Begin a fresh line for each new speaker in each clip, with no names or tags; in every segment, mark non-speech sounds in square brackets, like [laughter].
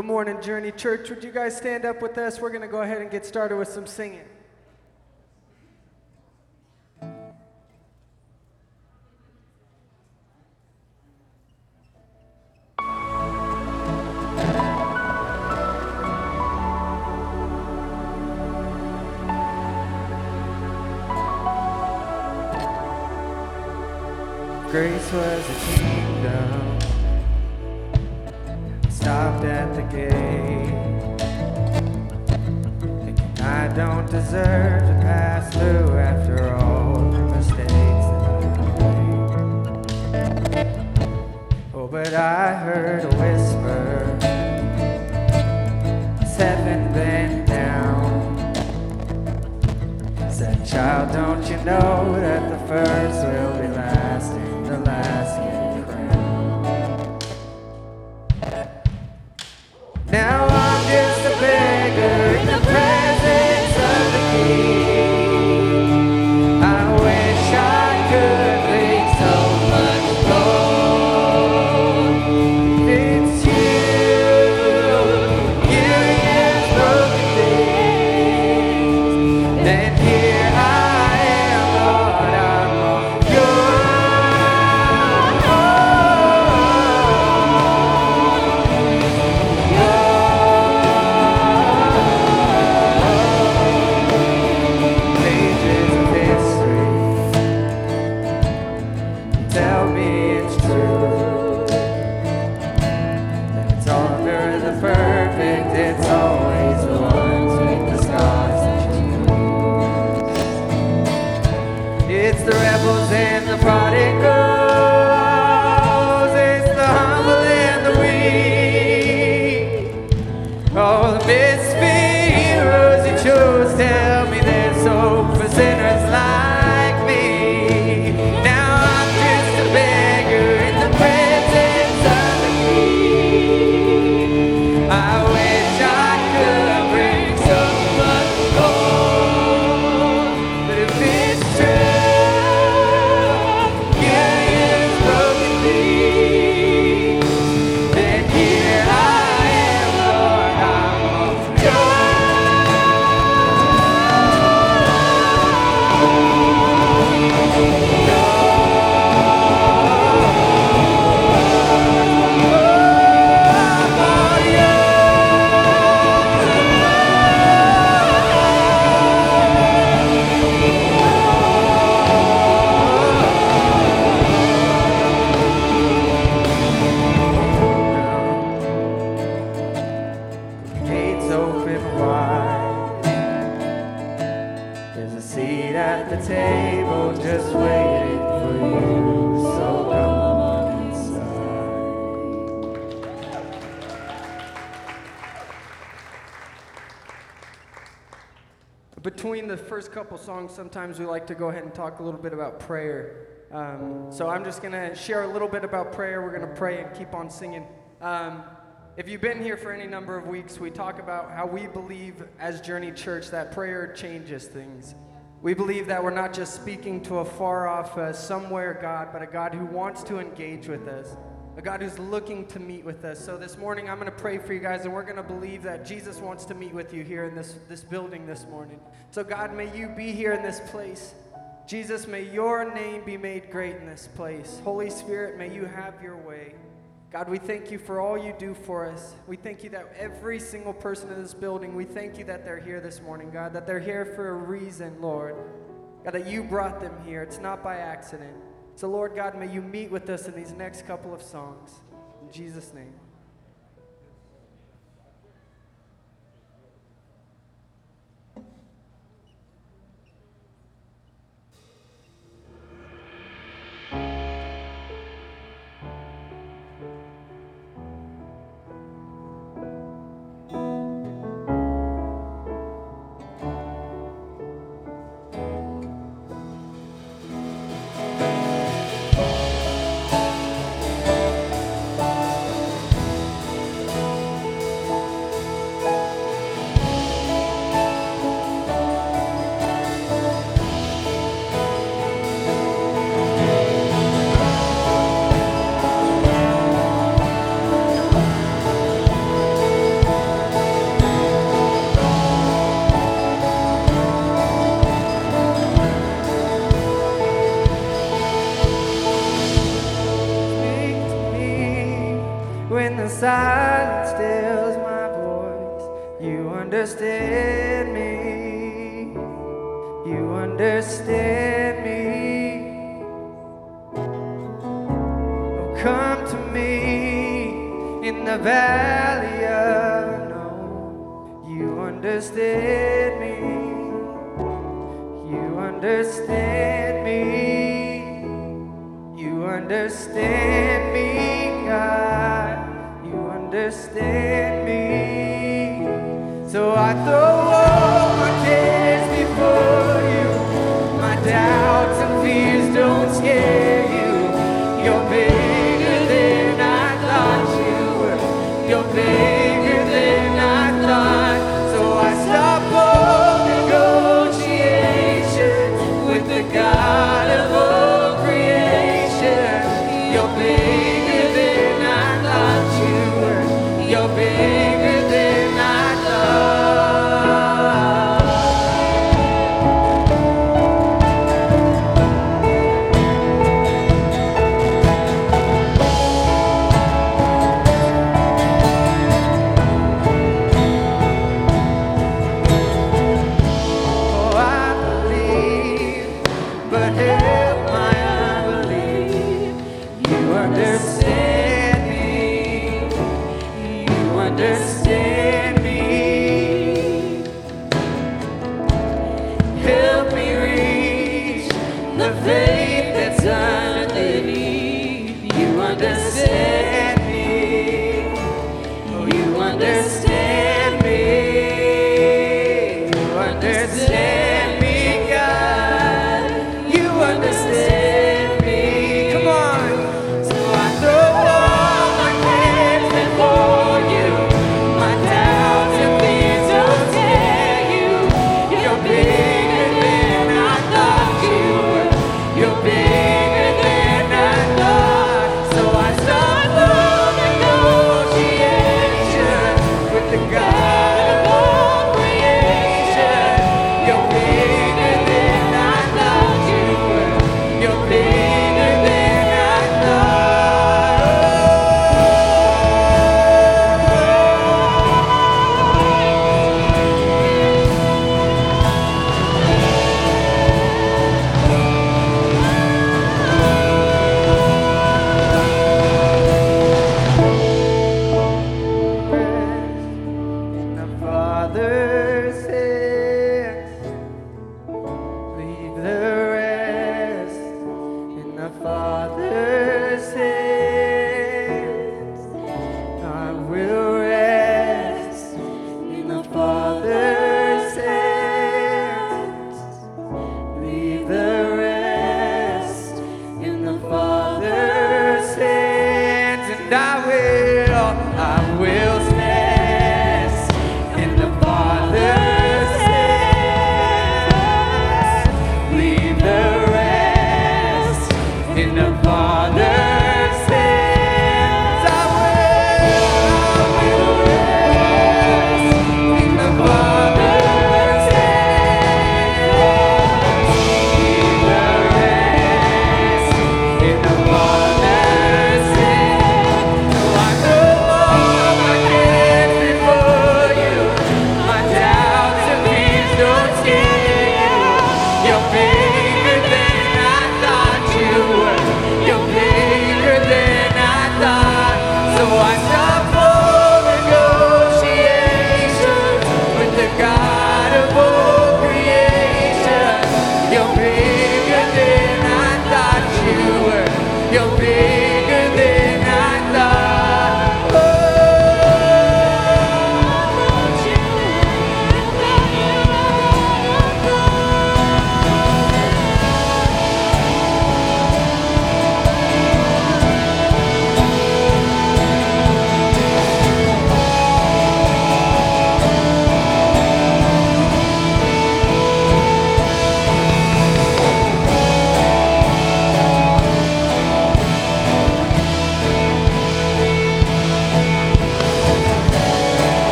Good morning, Journey Church. Would you guys stand up with us? We're going to go ahead and get started with some singing. Sometimes we like to go ahead and talk a little bit about prayer. Um, so I'm just going to share a little bit about prayer. We're going to pray and keep on singing. Um, if you've been here for any number of weeks, we talk about how we believe as Journey Church that prayer changes things. We believe that we're not just speaking to a far off, uh, somewhere God, but a God who wants to engage with us, a God who's looking to meet with us. So this morning, I'm going to pray for you guys, and we're going to believe that Jesus wants to meet with you here in this, this building this morning. So, God, may you be here in this place. Jesus, may your name be made great in this place. Holy Spirit, may you have your way. God, we thank you for all you do for us. We thank you that every single person in this building, we thank you that they're here this morning, God, that they're here for a reason, Lord. God, that you brought them here. It's not by accident. So, Lord God, may you meet with us in these next couple of songs. In Jesus' name. pensar.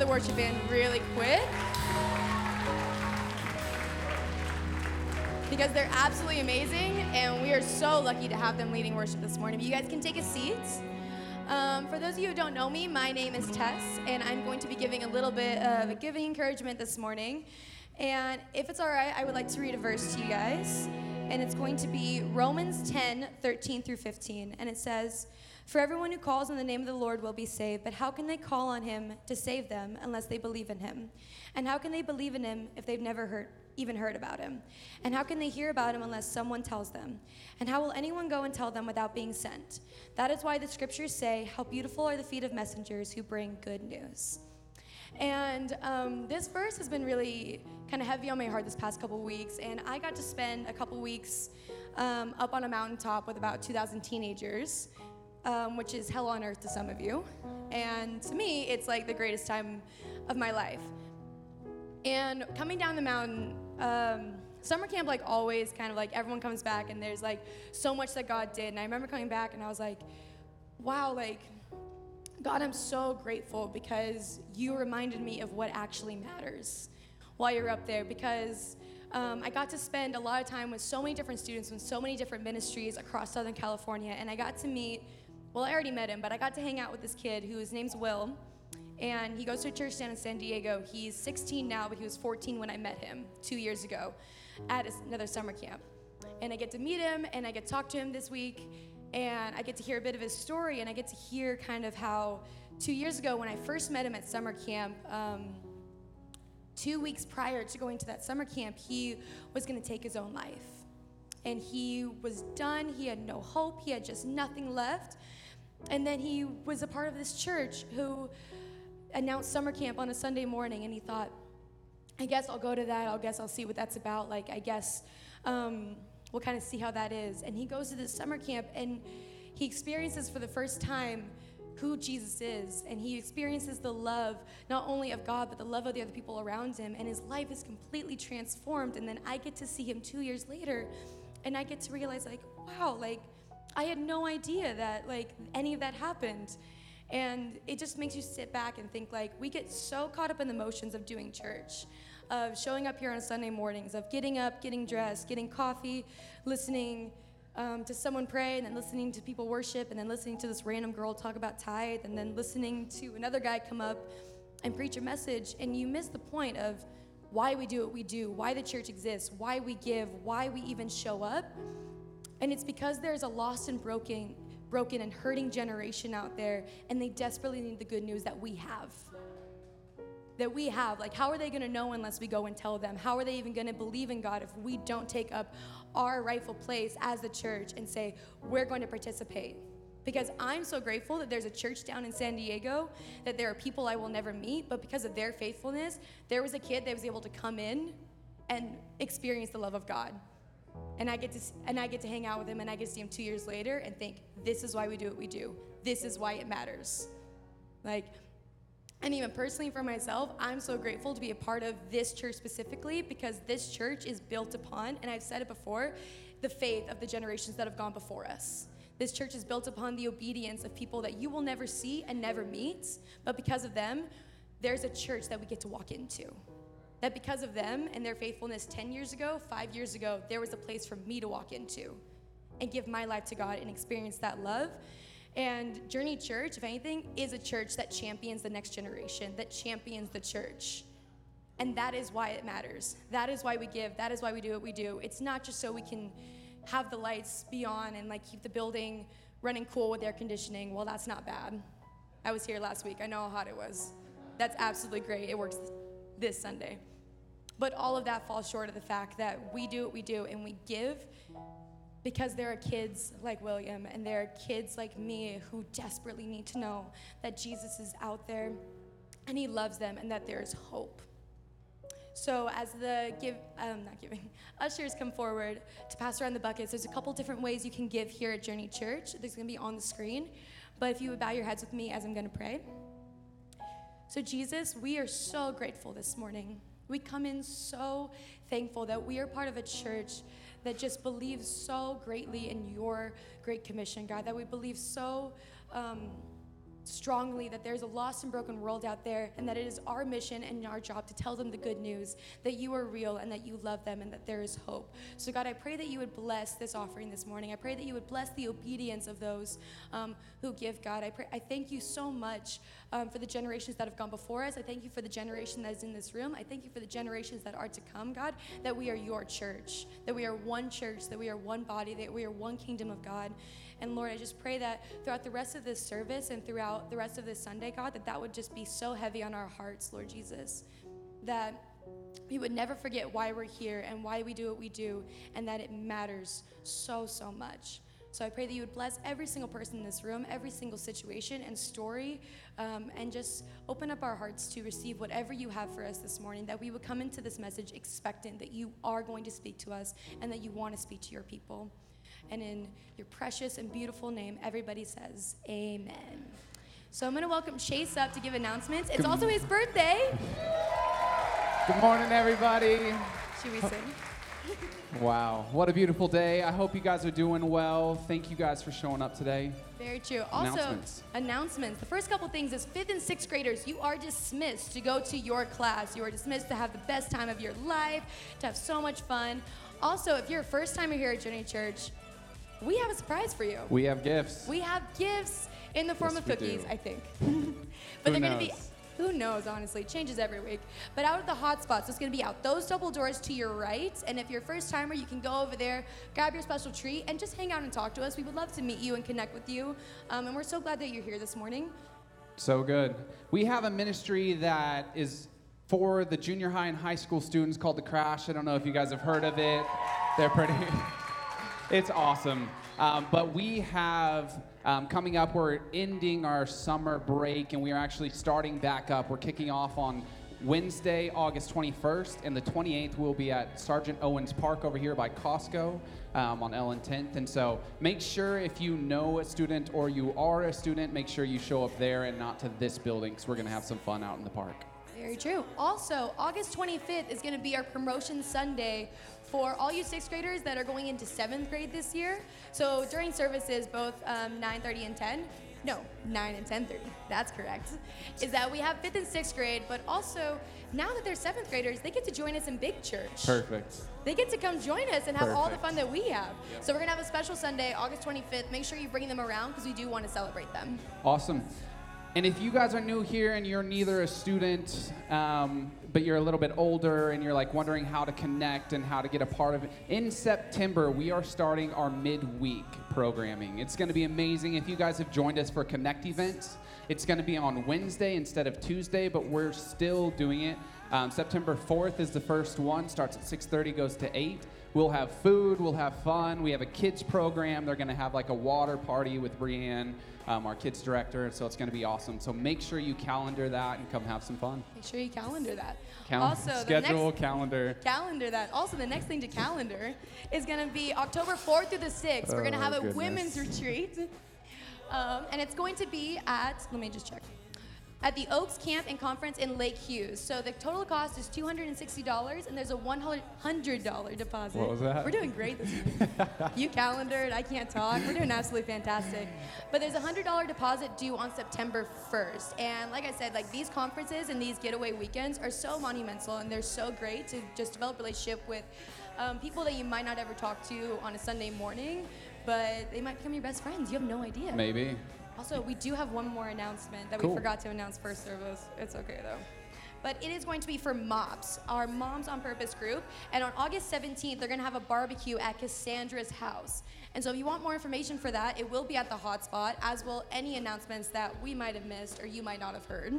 The
worship band really quick. Because they're absolutely amazing, and we are so lucky to have them leading worship this morning. You guys can take a seat. Um, for those of you who don't know me, my name is Tess, and I'm going to be giving a little bit of a giving encouragement this morning. And if it's all right, I would like to read a verse to you guys. And it's going to be Romans 10 13 through 15. And it says, For everyone who calls on the name of the Lord will be saved, but how can they call on him to save them unless they believe in him? And how can they believe in him if they've never heard? even heard about him? And how can they hear about him unless someone tells them? And how will anyone go and tell them without being sent? That is why the scriptures say, How beautiful are the feet of messengers who bring good news. And um, this verse has been really kind of heavy on my heart this past couple weeks. And I got to spend a couple weeks um, up on a mountaintop with about 2,000 teenagers, um, which is hell on earth to some of you. And to me, it's like the greatest time of my life. And coming down the mountain, um, summer camp, like always, kind of like everyone comes back and there's like so much that God did. And I remember coming back and I was like, wow, like, God, I'm so grateful because you reminded me of what actually matters while you're up there. Because um, I got to spend a lot of time with so many different students with so many different ministries across Southern California. And I got to meet, well, I already met him, but I got to hang out with this kid who his name's Will and he goes to a church down in San Diego. He's 16 now, but he was 14 when I met him two years ago at another summer camp. And I get to meet him and I get to talk to him this week and I get to hear a bit of his story and I get to hear kind of how two years ago when I first met him at summer camp, um, two weeks prior to going to that summer camp, he was going to take his own life. And he was done. He had no hope. He had just nothing left. And then he was a part of this church who announced summer camp on a Sunday morning, and he thought, I guess I'll go to that. I guess I'll see what that's about. Like, I guess um, we'll kind of see how that is. And he goes to this summer camp, and he experiences for the first time who Jesus is. And he experiences the love, not only of God, but the love of the other people around him. And his life is completely transformed. And then I get to see him two years later, and I get to realize, like, wow, like, I had no idea that, like, any of that happened. And it just makes you sit back and think like we get so caught up in the motions of doing church, of showing up here on Sunday mornings, of getting up, getting dressed, getting coffee, listening um, to someone pray, and then listening to people worship, and then listening to this random girl talk about tithe, and then listening to another guy come up and preach a message, and you miss the point of why we do what we do, why the church exists, why we give, why we even show up. And it's because there's a lost and broken broken and hurting generation out there, and they desperately need the good news that we have. That we have. Like, how are they to know unless we go and tell them? How are they even to believe in God if we don't take up our rightful place as the church and say, we're going to participate? Because I'm so grateful that there's a church down in San Diego, that there are people I will never meet, but because of their faithfulness, there was a kid that was able to come in and experience the love of God and I get to and I get to hang out with him and I get to see him 2 years later and think this is why we do what we do. This is why it matters. Like and even personally for myself, I'm so grateful to be a part of this church specifically because this church is built upon and I've said it before, the faith of the generations that have gone before us. This church is built upon the obedience of people that you will never see and never meet, but because of them, there's a church that we get to walk into. That because of them and their faithfulness 10 years ago, five years ago, there was a place for me to walk into and give my life to God and experience that love. And Journey Church, if anything, is a church that champions the next generation, that champions the church. And that is why it matters. That is why we give. That is why we do what we do. It's not just so we can have the lights be on and like keep the building running cool with air conditioning. Well, that's not bad. I was here last week. I know how hot it was. That's absolutely great. It works this Sunday. But all of that falls short of the fact that we do what we do and we give because there are kids like William and there are kids like me who desperately need to know that Jesus is out there and he loves them and that there is hope. So as the give, um, not giving, [laughs] ushers come forward to pass around the buckets, there's a couple different ways you can give here at Journey Church. There's gonna be on the screen. But if you would bow your heads with me as I'm gonna pray. So Jesus, we are so grateful this morning we come in so thankful that we are part of a church that just believes so greatly in your great commission, God, that we believe so. Um, strongly that there's a lost and broken world out there and that it is our mission and our job to tell them the good news that you are real and that you love them and that there is hope. So, God, I pray that you would bless this offering this morning. I pray that you would bless the obedience of those um, who give, God. I, pray, I thank you so much um, for the generations that have gone before us. I thank you for the generation that is in this room. I thank you for the generations that are to come, God, that we are your church, that we are one church, that we are one body, that we are one kingdom of God. And Lord, I just pray that throughout the rest of this service and throughout the rest of this Sunday, God, that that would just be so heavy on our hearts, Lord Jesus, that we would never forget why we're here and why we do what we do, and that it matters so, so much. So I pray that you would bless every single person in this room, every single situation and story, um, and just open up our hearts to receive whatever you have for us this morning. That we would come into this message expectant that you are going to speak to us and that you want to speak to your people. And in your precious and beautiful name, everybody says, Amen. So I'm going to welcome Chase up to give announcements. It's also his birthday.
Good morning, everybody.
Should we sing?
Wow, what a beautiful day. I hope you guys are doing well. Thank you guys for showing up today.
Very true. Also,
Announcements.
announcements. The first couple things is fifth and sixth graders, you are dismissed to go to your class. You are dismissed to have the best time of your life, to have so much fun. Also, if you're a first timer here at Journey Church, we have a surprise for you.
We have gifts.
We have gifts in the form
Yes,
of cookies,
do.
I think. [laughs]
Who
but they're going to be, who knows, honestly. It changes every week. But out of the hot spots, it's going to be out those double doors to your right. And if you're a first timer, you can go over there, grab your special treat, and just hang out and talk to us. We would love to meet you and connect with you. Um, and we're so glad that you're here this morning.
So good. We have a ministry that is for the junior high and high school students called The Crash. I don't know if you guys have heard of it. They're pretty, [laughs] it's awesome. Um, but we have um, coming up, we're ending our summer break and we are actually starting back up. We're kicking off on Wednesday, August 21st, and the 28th we'll be at Sergeant Owens Park over here by Costco um, on Ellen 10th. And so make sure if you know a student or you are a student, make sure you show up there and not to this building because we're going to have some fun out in the park.
Very true. Also, August 25th is going to be our promotion Sunday for all you sixth graders that are going into seventh grade this year. So during services, both um, 9:30 and 10. No, 9 and 10:30. That's correct. Is that we have fifth and sixth grade, but also now that they're seventh graders, they get to join us in big church.
Perfect.
They get to come join us and have all the fun that we have. So we're gonna have a special Sunday, August 25th. Make sure you bring them around because we do want to celebrate them.
Awesome. And if you guys are new here and you're neither a student, um, but you're a little bit older and you're like wondering how to connect and how to get a part of it, in September we are starting our midweek programming. It's going to be amazing. If you guys have joined us for Connect events, it's going to be on Wednesday instead of Tuesday, but we're still doing it. Um, September 4th is the first one. Starts at 6:30, goes to 8. We'll have food. We'll have fun. We have a kids program. They're going to have like a water party with Brienne, um, our kids director. So it's going to be awesome. So make sure you calendar that and come have some fun.
Make sure you calendar that.
Cal-
also, the
schedule,
next
calendar.
calendar that. Also, the next thing to calendar is going to be October 4th through the 6th. We're going to
Oh,
have a
goodness.
women's retreat. Um, and it's going to be at, let me just check, at the Oaks Camp and Conference in Lake Hughes. So the total cost is $260 and there's a $100 deposit.
What was that?
We're doing great this week. [laughs] you calendared, I can't talk. We're doing absolutely fantastic. But there's a $100 deposit due on September 1st. And like I said, like these conferences and these getaway weekends are so monumental and they're so great to just develop a relationship with um, people that you might not ever talk to on a Sunday morning, but they might become your best friends. You have no idea.
Maybe.
Also, we do have one more announcement that
Cool.
we forgot to announce first service. It's okay though. But it is going to be for MOPS, our Moms on Purpose group. And on August 17th, they're going to have a barbecue at Cassandra's house. And so if you want more information for that, it will be at the hotspot, as will any announcements that we might have missed or you might not have heard.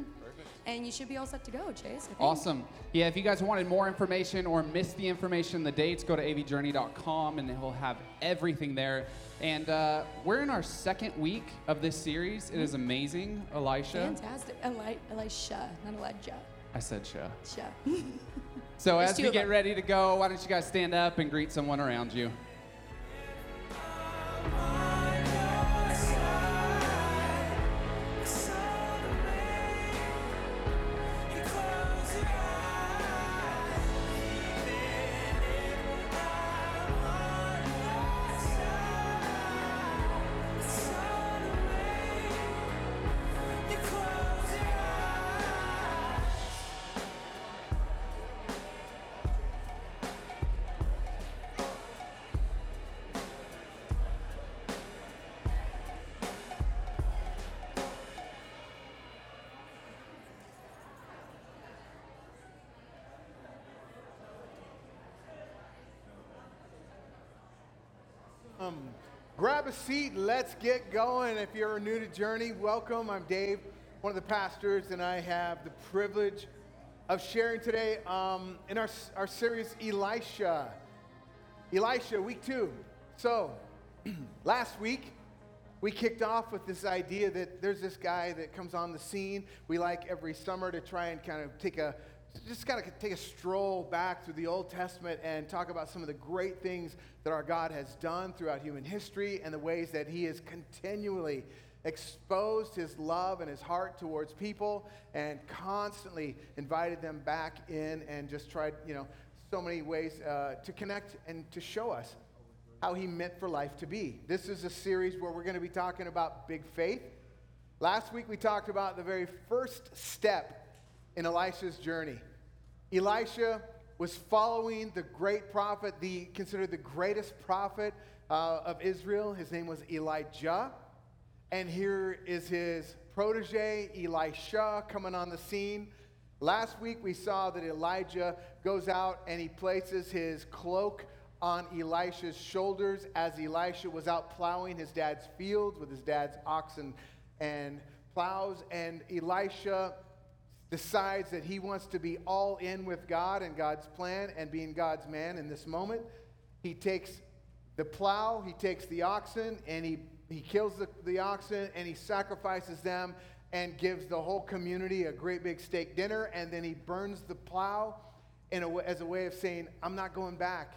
And you should be all set to go, Chase.
Awesome. Yeah, if you guys wanted more information or missed the information, the dates, go to avjourney.com and it will have everything there. And uh, we're in our second week of this series. It is amazing, Elisha.
Fantastic. Eli- Elisha, not Elijah.
I said Sha.
Sha.
So
There's
as we get ready to go, why don't you guys stand up and greet someone around you?
Grab a seat. Let's get going. If you're new to Journey, welcome. I'm Dave, one of the pastors, and I have the privilege of sharing today um, in our, our series Elisha. Elisha, week two. So, [clears throat] last week, we kicked off with this idea that there's this guy that comes on the scene. We like every summer to try and kind of take a just kind of take a stroll back through the Old Testament and talk about some of the great things that our God has done throughout human history and the ways that He has continually exposed His love and His heart towards people and constantly invited them back in and just tried, you know, so many ways uh, to connect and to show us how He meant for life to be. This is a series where we're going to be talking about big faith. Last week we talked about the very first step in Elisha's journey. Elisha was following the great prophet, the considered the greatest prophet uh, of Israel. His name was Elijah. And here is his protege, Elisha, coming on the scene. Last week we saw that Elijah goes out and he places his cloak on Elisha's shoulders as Elisha was out plowing his dad's fields with his dad's oxen and plows. And Elisha decides that he wants to be all in with God and God's plan and being God's man in this moment. He takes the plow, he takes the oxen, and he, he kills the, the oxen and he sacrifices them and gives the whole community a great big steak dinner. And then he burns the plow in a, as a way of saying, I'm not going back.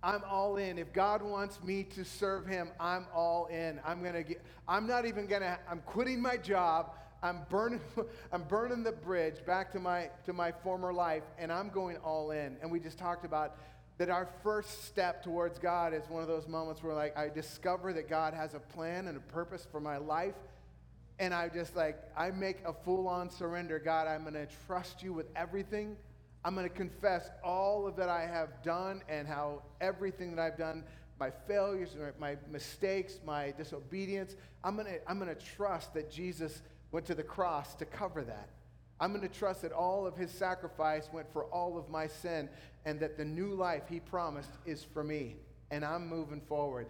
I'm all in. If God wants me to serve him, I'm all in. I'm going to get, I'm not even going to, I'm quitting my job. I'm burning, [laughs] I'm burning the bridge back to my, to my former life, and I'm going all in. And we just talked about that our first step towards God is one of those moments where like I discover that God has a plan and a purpose for my life. And I just like, I make a full on surrender. God, I'm going to trust you with everything. I'm going to confess all of that I have done and how everything that I've done, my failures, my mistakes, my disobedience, I'm going to, I'm going to trust that Jesus went to the cross to cover that. I'm going to trust that all of his sacrifice went for all of my sin and that the new life he promised is for me. And I'm moving forward.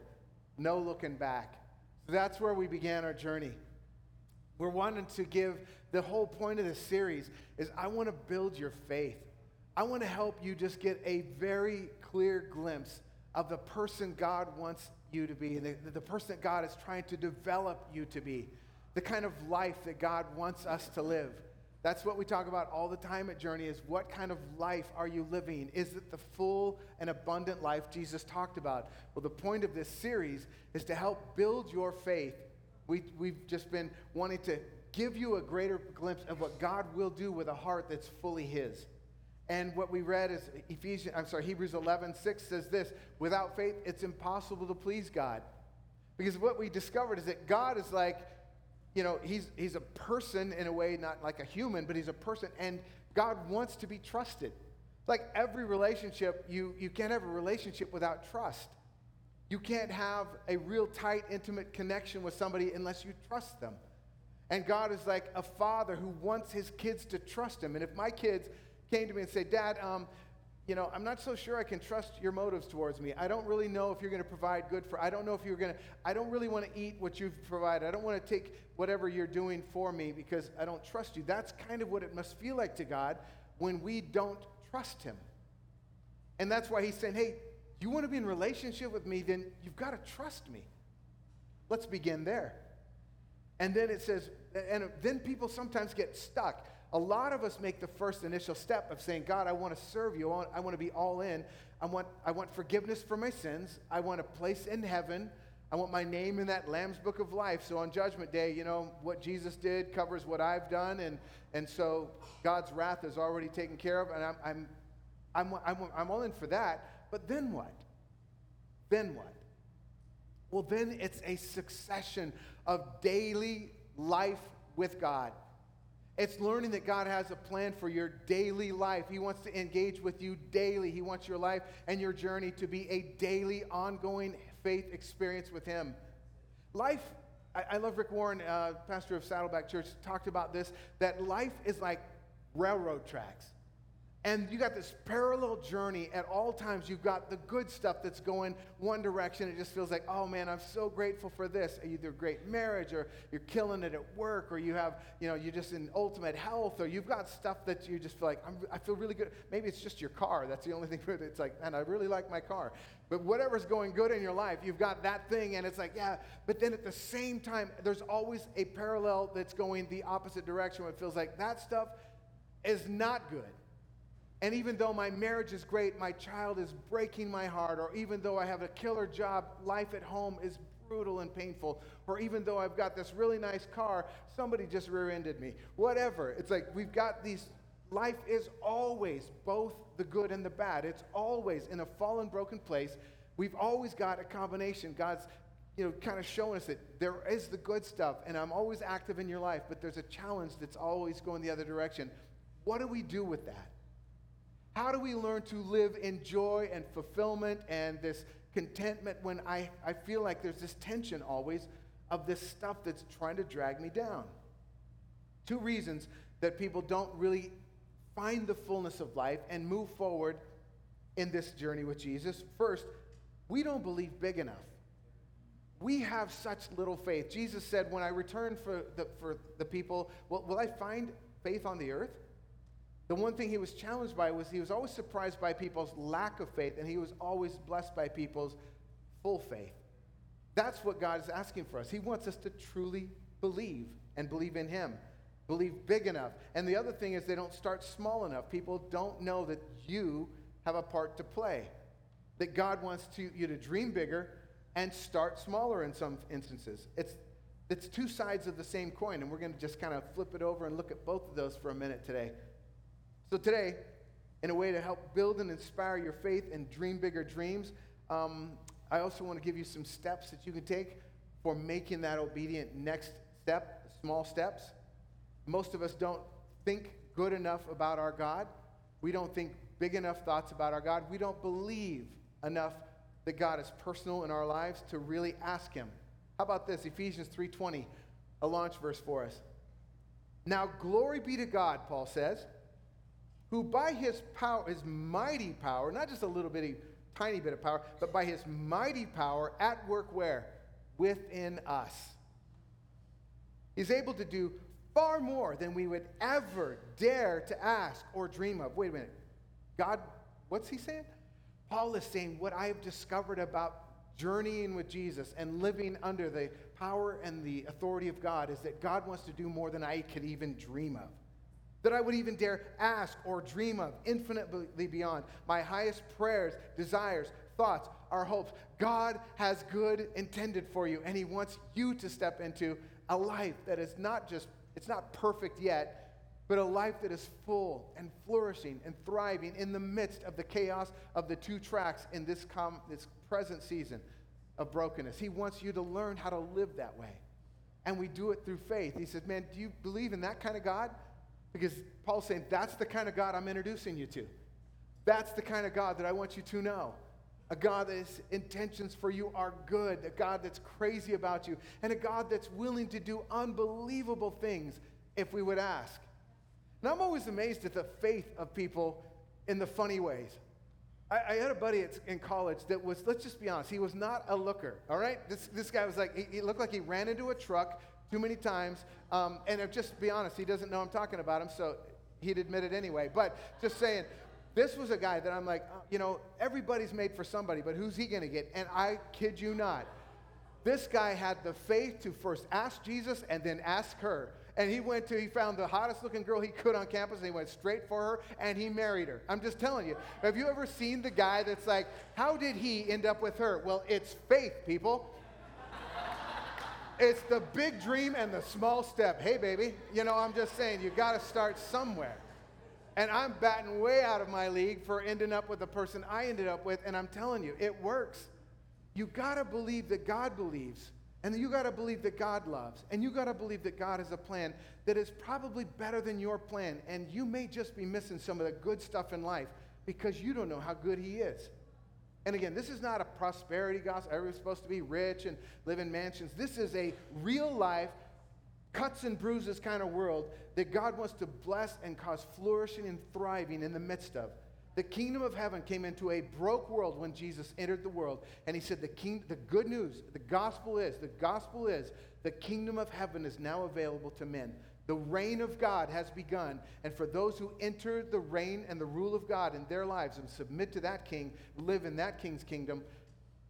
No looking back. So that's where we began our journey. We're wanting to give the whole point of this series is I want to build your faith. I want to help you just get a very clear glimpse of the person God wants you to be and the, the person that God is trying to develop you to be the kind of life that God wants us to live. That's what we talk about all the time at Journey is what kind of life are you living? Is it the full and abundant life Jesus talked about? Well, the point of this series is to help build your faith. We, we've just been wanting to give you a greater glimpse of what God will do with a heart that's fully His. And what we read is Ephesians, I'm sorry, Hebrews 11, 6 says this without faith, it's impossible to please God. Because what we discovered is that God is like, you know, he's, he's a person in a way, not like a human, but he's a person, and God wants to be trusted. Like every relationship, you, you can't have a relationship without trust. You can't have a real tight, intimate connection with somebody unless you trust them. And God is like a father who wants his kids to trust him. And if my kids came to me and said, Dad, um, you know, I'm not so sure I can trust your motives towards me. I don't really know if you're going to provide good for, I don't know if you're going to, I don't really want to eat what you've provided. I don't want to take whatever you're doing for me because I don't trust you. That's kind of what it must feel like to God when we don't trust Him. And that's why He's saying, hey, you want to be in relationship with me, then you've got to trust me. Let's begin there. And then it says, and then people sometimes get stuck a lot of us make the first initial step of saying, God, I want to serve you. I want, I want to be all in. I want, I want forgiveness for my sins. I want a place in heaven. I want my name in that Lamb's Book of Life. So on Judgment Day, you know, what Jesus did covers what I've done. And, and so God's wrath is already taken care of. And I'm, I'm, I'm, I'm, I'm all in for that. But then what? Then what? Well, then it's a succession of daily life with God. It's learning that God has a plan for your daily life. He wants to engage with you daily. He wants your life and your journey to be a daily, ongoing faith experience with Him. Life, I, I love Rick Warren, uh, pastor of Saddleback Church, talked about this that life is like railroad tracks. And you got this parallel journey at all times. You've got the good stuff that's going one direction. It just feels like, oh man, I'm so grateful for this. Either great marriage, or you're killing it at work, or you have, you know, you're just in ultimate health, or you've got stuff that you just feel like, I feel really good. Maybe it's just your car. That's the only [laughs] thing. It's like, man, I really like my car. But whatever's going good in your life, you've got that thing, and it's like, yeah. But then at the same time, there's always a parallel that's going the opposite direction. Where it feels like that stuff is not good. And even though my marriage is great, my child is breaking my heart, or even though I have a killer job, life at home is brutal and painful, or even though I've got this really nice car, somebody just rear ended me. Whatever. It's like we've got these, life is always both the good and the bad. It's always in a fallen, broken place. We've always got a combination. God's you know, kind of showing us that there is the good stuff, and I'm always active in your life, but there's a challenge that's always going the other direction. What do we do with that? How do we learn to live in joy and fulfillment and this contentment when I, I feel like there's this tension always of this stuff that's trying to drag me down? Two reasons that people don't really find the fullness of life and move forward in this journey with Jesus. First, we don't believe big enough. We have such little faith. Jesus said, When I return for the, for the people, will, will I find faith on the earth? The one thing he was challenged by was he was always surprised by people's lack of faith, and he was always blessed by people's full faith. That's what God is asking for us. He wants us to truly believe and believe in him. Believe big enough. And the other thing is they don't start small enough. People don't know that you have a part to play. That God wants to, you to dream bigger and start smaller in some instances. It's, it's two sides of the same coin, and we're going to just kind of flip it over and look at both of those for a minute today. So, today, in a way to help build and inspire your faith and dream bigger dreams, um, I also want to give you some steps that you can take for making that obedient next step, small steps. Most of us don't think good enough about our God. We don't think big enough thoughts about our God. We don't believe enough that God is personal in our lives to really ask him. How about this? Ephesians 3:20, a launch verse for us. Now glory be to God, Paul says who by his power, his mighty power, not just a little bitty, tiny bit of power, but by his mighty power at work where? Within us. He's able to do far more than we would ever dare to ask or dream of. Wait a minute. God, what's he saying? Paul is saying what I have discovered about journeying with Jesus and living under the power and the authority of God is that God wants to do more than I could even dream of that I would even dare ask or dream of, infinitely beyond my highest prayers, desires, thoughts, our hopes. God has good intended for you, and He wants you to step into a life that is not just, it's not perfect yet, but a life that is full and flourishing and thriving in the midst of the chaos of the two tracks in this, com- this present season of brokenness. He wants you to learn how to live that way. And we do it through faith. He says, Man, do you believe in that kind of God? Because Paul's saying, that's the kind of God I'm introducing you to. That's the kind of God that I want you to know. A God that his intentions for you are good, a God that's crazy about you, and a God that's willing to do unbelievable things if we would ask. And I'm always amazed at the faith of people in the funny ways. I, I had a buddy at, in college that was, let's just be honest, he was not a looker, all right? This, this guy was like, he, he looked like he ran into a truck, too many times. Um, and just be honest, he doesn't know I'm talking about him, so he'd admit it anyway. But just saying, this was a guy that I'm like, uh, you know, everybody's made for somebody, but who's he going to get? And I kid you not, this guy had the faith to first ask Jesus and then ask her. And he went to, he found the hottest looking girl he could on campus and he went straight for her and he married her. I'm just telling you. Have you ever seen the guy that's like, how did he end up with her? Well, it's faith, people. It's the big dream and the small step. Hey, baby, you know, I'm just saying, you got to start somewhere. And I'm batting way out of my league for ending up with the person I ended up with. And I'm telling you, it works. You got to believe that God believes. And you got to believe that God loves. And you got to believe that God has a plan that is probably better than your plan. And you may just be missing some of the good stuff in life because you don't know how good He is. And again, this is not a prosperity gospel. Everyone's supposed to be rich and live in mansions. This is a real life cuts and bruises kind of world that God wants to bless and cause flourishing and thriving in the midst of. The kingdom of heaven came into a broke world when Jesus entered the world. And he said, the, king, the good news, the gospel is, the gospel is, the kingdom of heaven is now available to men. The reign of God has begun. And for those who enter the reign and the rule of God in their lives and submit to that king, live in that king's kingdom,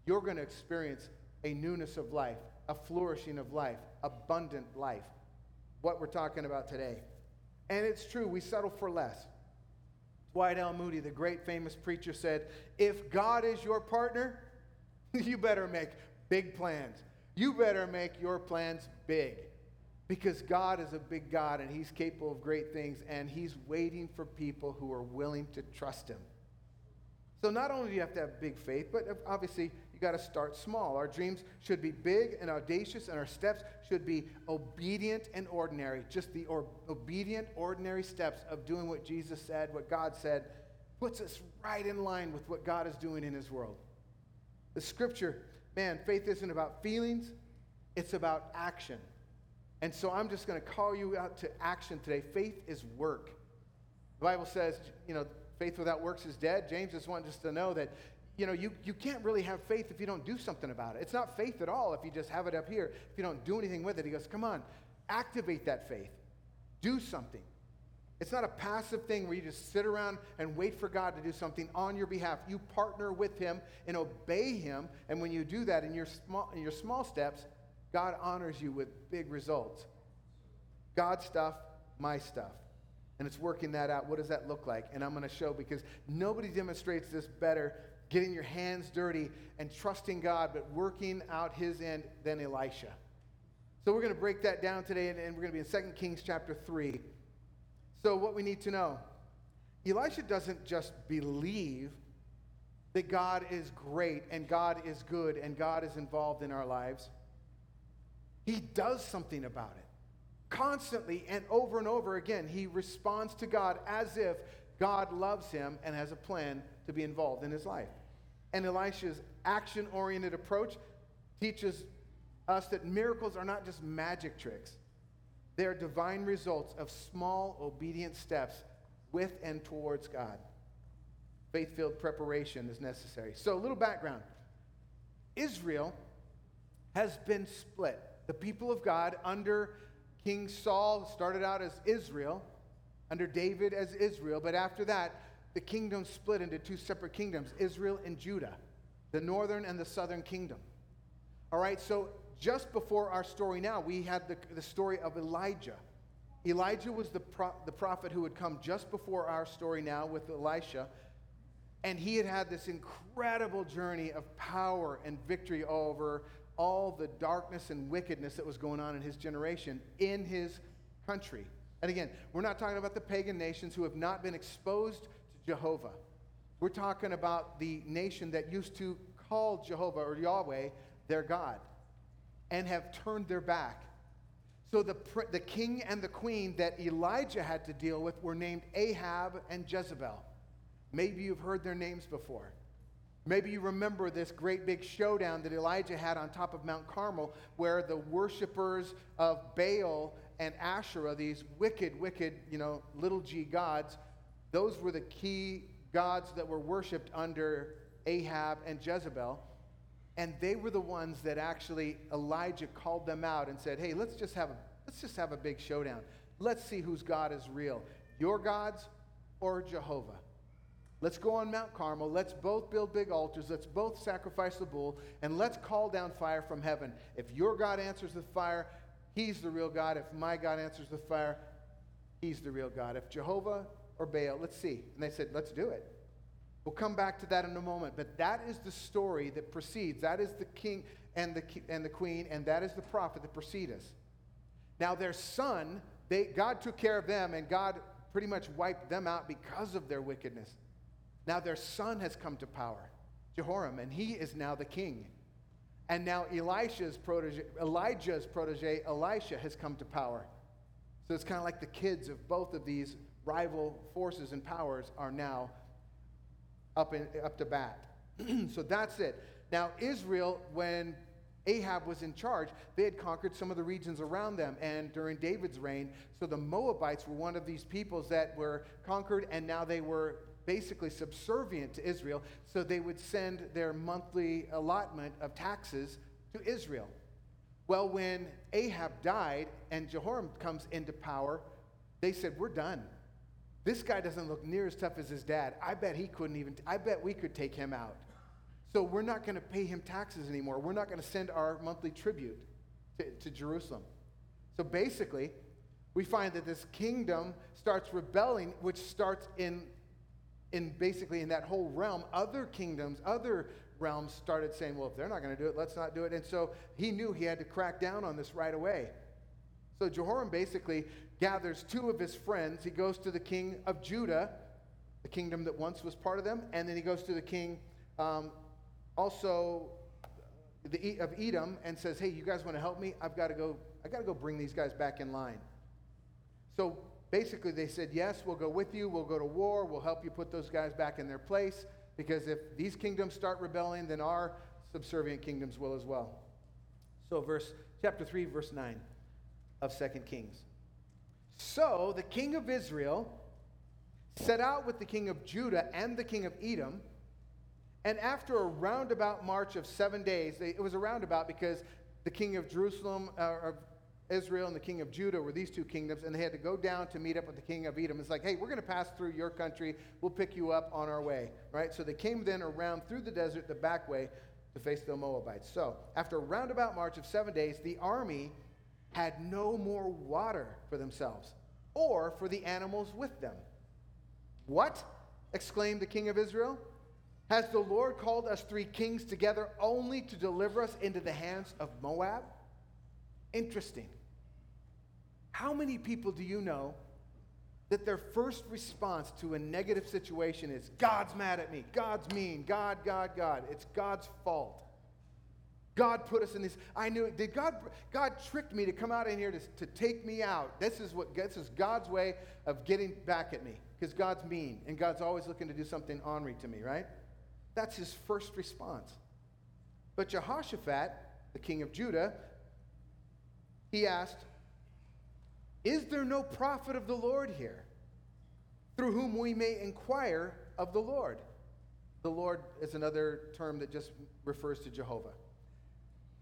you're going to experience a newness of life, a flourishing of life, abundant life. What we're talking about today. And it's true, we settle for less. Dwight L. Moody, the great famous preacher, said, If God is your partner, [laughs] you better make big plans. You better make your plans big. Because God is a big God and He's capable of great things, and He's waiting for people who are willing to trust Him. So, not only do you have to have big faith, but obviously you got to start small. Our dreams should be big and audacious, and our steps should be obedient and ordinary. Just the or- obedient, ordinary steps of doing what Jesus said, what God said, puts us right in line with what God is doing in His world. The scripture, man, faith isn't about feelings, it's about action. And so I'm just going to call you out to action today. Faith is work. The Bible says, you know, faith without works is dead. James just wants us to know that you know, you, you can't really have faith if you don't do something about it. It's not faith at all if you just have it up here, if you don't do anything with it. He goes, come on, activate that faith. Do something. It's not a passive thing where you just sit around and wait for God to do something on your behalf. You partner with Him and obey Him. And when you do that in your small, in your small steps, God honors you with big results. God stuff, my stuff. And it's working that out. What does that look like? And I'm going to show because nobody demonstrates this better getting your hands dirty and trusting God, but working out his end than Elisha. So we're going to break that down today, and, we're going to be in 2 Kings chapter 3. So, what we need to know Elisha doesn't just believe that God is great and God is good and God is involved in our lives, he does something about it. Constantly and over and over again, he responds to God as if God loves him and has a plan to be involved in his life. And Elisha's action oriented approach teaches us that miracles are not just magic tricks, they are divine results of small, obedient steps with and towards God. Faith filled preparation is necessary. So, a little background Israel has been split. The people of God under King Saul started out as Israel, under David as Israel, but after that, the kingdom split into two separate kingdoms Israel and Judah, the northern and the southern kingdom. All right, so just before our story now, we had the, the story of Elijah. Elijah was the, pro- the prophet who had come just before our story now with Elisha. And he had had this incredible journey of power and victory over all the darkness and wickedness that was going on in his generation in his country. And again, we're not talking about the pagan nations who have not been exposed to Jehovah. We're talking about the nation that used to call Jehovah or Yahweh their God and have turned their back. So the, the king and the queen that Elijah had to deal with were named Ahab and Jezebel. Maybe you've heard their names before. Maybe you remember this great big showdown that Elijah had on top of Mount Carmel, where the worshippers of Baal and Asherah, these wicked, wicked, you know, little g gods, those were the key gods that were worshiped under Ahab and Jezebel. And they were the ones that actually Elijah called them out and said, hey, let's just have a, let's just have a big showdown. Let's see whose God is real, your gods or Jehovah. Let's go on Mount Carmel. Let's both build big altars. Let's both sacrifice the bull. And let's call down fire from heaven. If your God answers the fire, he's the real God. If my God answers the fire, he's the real God. If Jehovah or Baal? Let's see. And they said, Let's do it. We'll come back to that in a moment. But that is the story that precedes. That is the king and the, and the queen, and that is the prophet that precede us. Now, their son, they, God took care of them, and God pretty much wiped them out because of their wickedness. Now, their son has come to power, Jehoram, and he is now the king. And now Elisha's protege, Elijah's protege, Elisha, has come to power. So it's kind of like the kids of both of these rival forces and powers are now up, in, up to bat. [clears throat] so that's it. Now, Israel, when Ahab was in charge, they had conquered some of the regions around them. And during David's reign, so the Moabites were one of these peoples that were conquered, and now they were basically subservient to Israel. So they would send their monthly allotment of taxes to Israel. Well, when Ahab died and Jehoram comes into power, they said, We're done. This guy doesn't look near as tough as his dad. I bet he couldn't even, I bet we could take him out. So we're not going to pay him taxes anymore. We're not going to send our monthly tribute to, to Jerusalem. So basically, we find that this kingdom starts rebelling, which starts in, in basically in that whole realm. Other kingdoms, other realms started saying, well, if they're not going to do it, let's not do it. And so he knew he had to crack down on this right away. So Jehoram basically gathers two of his friends. He goes to the king of Judah, the kingdom that once was part of them, and then he goes to the king um, also the, of Edom and says, "Hey, you guys want to help me? I've got to go. I got to go bring these guys back in line." So basically, they said, "Yes, we'll go with you. We'll go to war. We'll help you put those guys back in their place because if these kingdoms start rebelling, then our subservient kingdoms will as well." So, verse chapter three, verse nine of Second Kings. So the king of Israel set out with the king of Judah and the king of Edom and after a roundabout march of seven days, it was a roundabout because the king of Jerusalem, uh, Israel, and the king of Judah were these two kingdoms, and they had to go down to meet up with the king of Edom. It's like, hey, we're going to pass through your country. We'll pick you up on our way, right? So they came then around through the desert, the back way, to face the Moabites. So after a roundabout march of seven days, the army had no more water for themselves or for the animals with them. What? exclaimed the king of Israel. Has the Lord called us three kings together only to deliver us into the hands of Moab? Interesting. How many people do you know that their first response to a negative situation is God's mad at me, God's mean, God, God, God. It's God's fault. God put us in this. I knew it. Did God God tricked me to come out in here to, to take me out? This is what this is God's way of getting back at me. Because God's mean and God's always looking to do something ornery to me, right? That's his first response. But Jehoshaphat, the king of Judah, he asked, Is there no prophet of the Lord here through whom we may inquire of the Lord? The Lord is another term that just refers to Jehovah.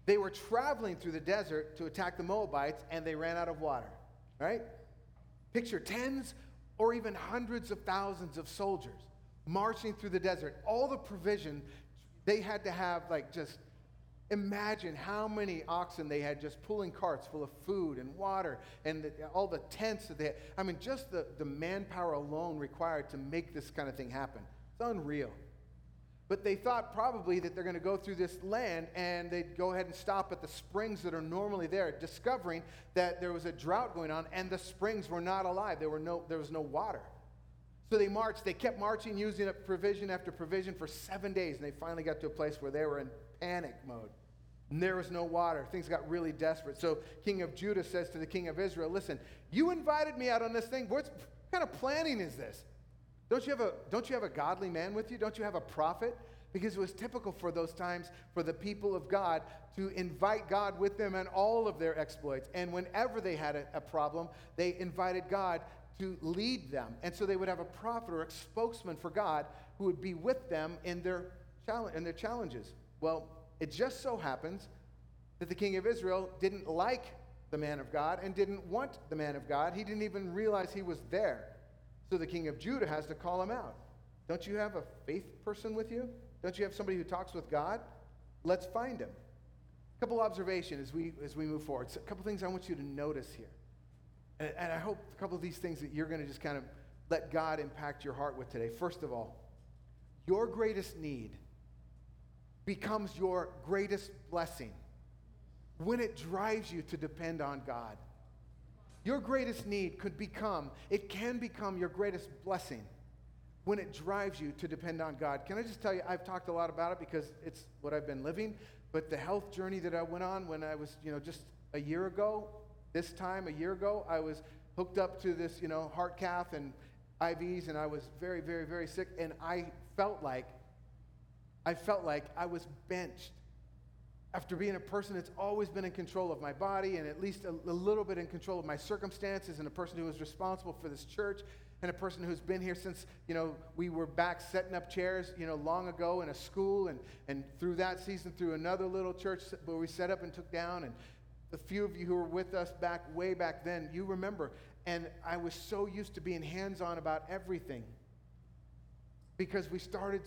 They were traveling through the desert to attack the Moabites and they ran out of water, right? Picture tens or even hundreds of thousands of soldiers marching through the desert, all the provision they had to have, like just imagine how many oxen they had just pulling carts full of food and water and the, all the tents that they had. I mean, just the, the manpower alone required to make this kind of thing happen. It's unreal. But they thought probably that they're going to go through this land and they'd go ahead and stop at the springs that are normally there, discovering that there was a drought going on and the springs were not alive. There, were no, there was no water. So they marched, they kept marching, using up provision after provision for seven days, and they finally got to a place where they were in panic mode. And there was no water. Things got really desperate. So King of Judah says to the king of Israel, Listen, you invited me out on this thing. What kind of planning is this? Don't you, have a, don't you have a godly man with you? Don't you have a prophet? Because it was typical for those times for the people of God to invite God with them and all of their exploits. And whenever they had a, a problem, they invited God to lead them. And so they would have a prophet or a spokesman for God who would be with them in their, in their challenges. Well, it just so happens that the king of Israel didn't like the man of God and didn't want the man of God. He didn't even realize he was there. So the king of Judah has to call him out. Don't you have a faith person with you? Don't you have somebody who talks with God? Let's find him. A couple observations as we as we move forward. So a couple things I want you to notice here. And, and I hope a couple of these things that you're going to just kind of let God impact your heart with today. First of all, your greatest need becomes your greatest blessing when it drives you to depend on God. Your greatest need could become, it can become your greatest blessing when it drives you to depend on God. Can I just tell you, I've talked a lot about it because it's what I've been living, but the health journey that I went on when I was, you know, just a year ago, this time a year ago, I was hooked up to this, you know, heart cath and IVs, and I was very, very, very sick, and I felt like, I felt like I was benched. after being a person that's always been in control of my body and at least a, a little bit in control of my circumstances, and a person who was responsible for this church, and a person who's been here since you know we were back setting up chairs you know long ago in a school and and through that season through another little church where we set up and took down and the few of you who were with us back way back then you remember and i was so used to being hands-on about everything because we started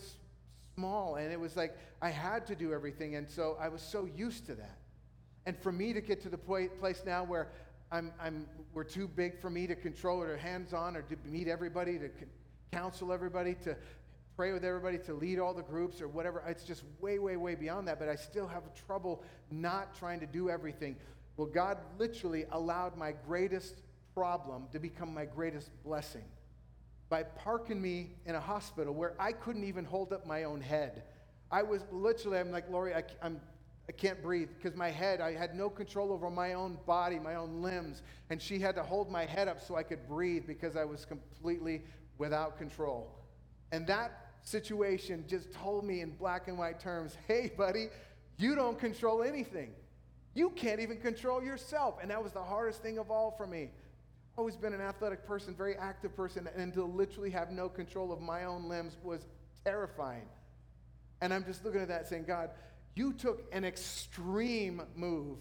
small and it was like i had to do everything and so i was so used to that and for me to get to the place now where I'm, I'm, we're too big for me to control or hands on or to meet everybody, to counsel everybody, to pray with everybody, to lead all the groups or whatever. It's just way, way, way beyond that. But I still have trouble not trying to do everything. Well, God literally allowed my greatest problem to become my greatest blessing by parking me in a hospital where I couldn't even hold up my own head. I was literally, I'm like, Lori, I, I'm, I can't breathe because my head, I had no control over my own body, my own limbs. And she had to hold my head up so I could breathe because I was completely without control. And that situation just told me in black and white terms [laughs] hey, buddy, you don't control anything. You can't even control yourself. And that was the hardest thing of all for me. Always been an athletic person, very active person, and to literally have no control of my own limbs was terrifying. And I'm just looking at that saying, God, you took an extreme move.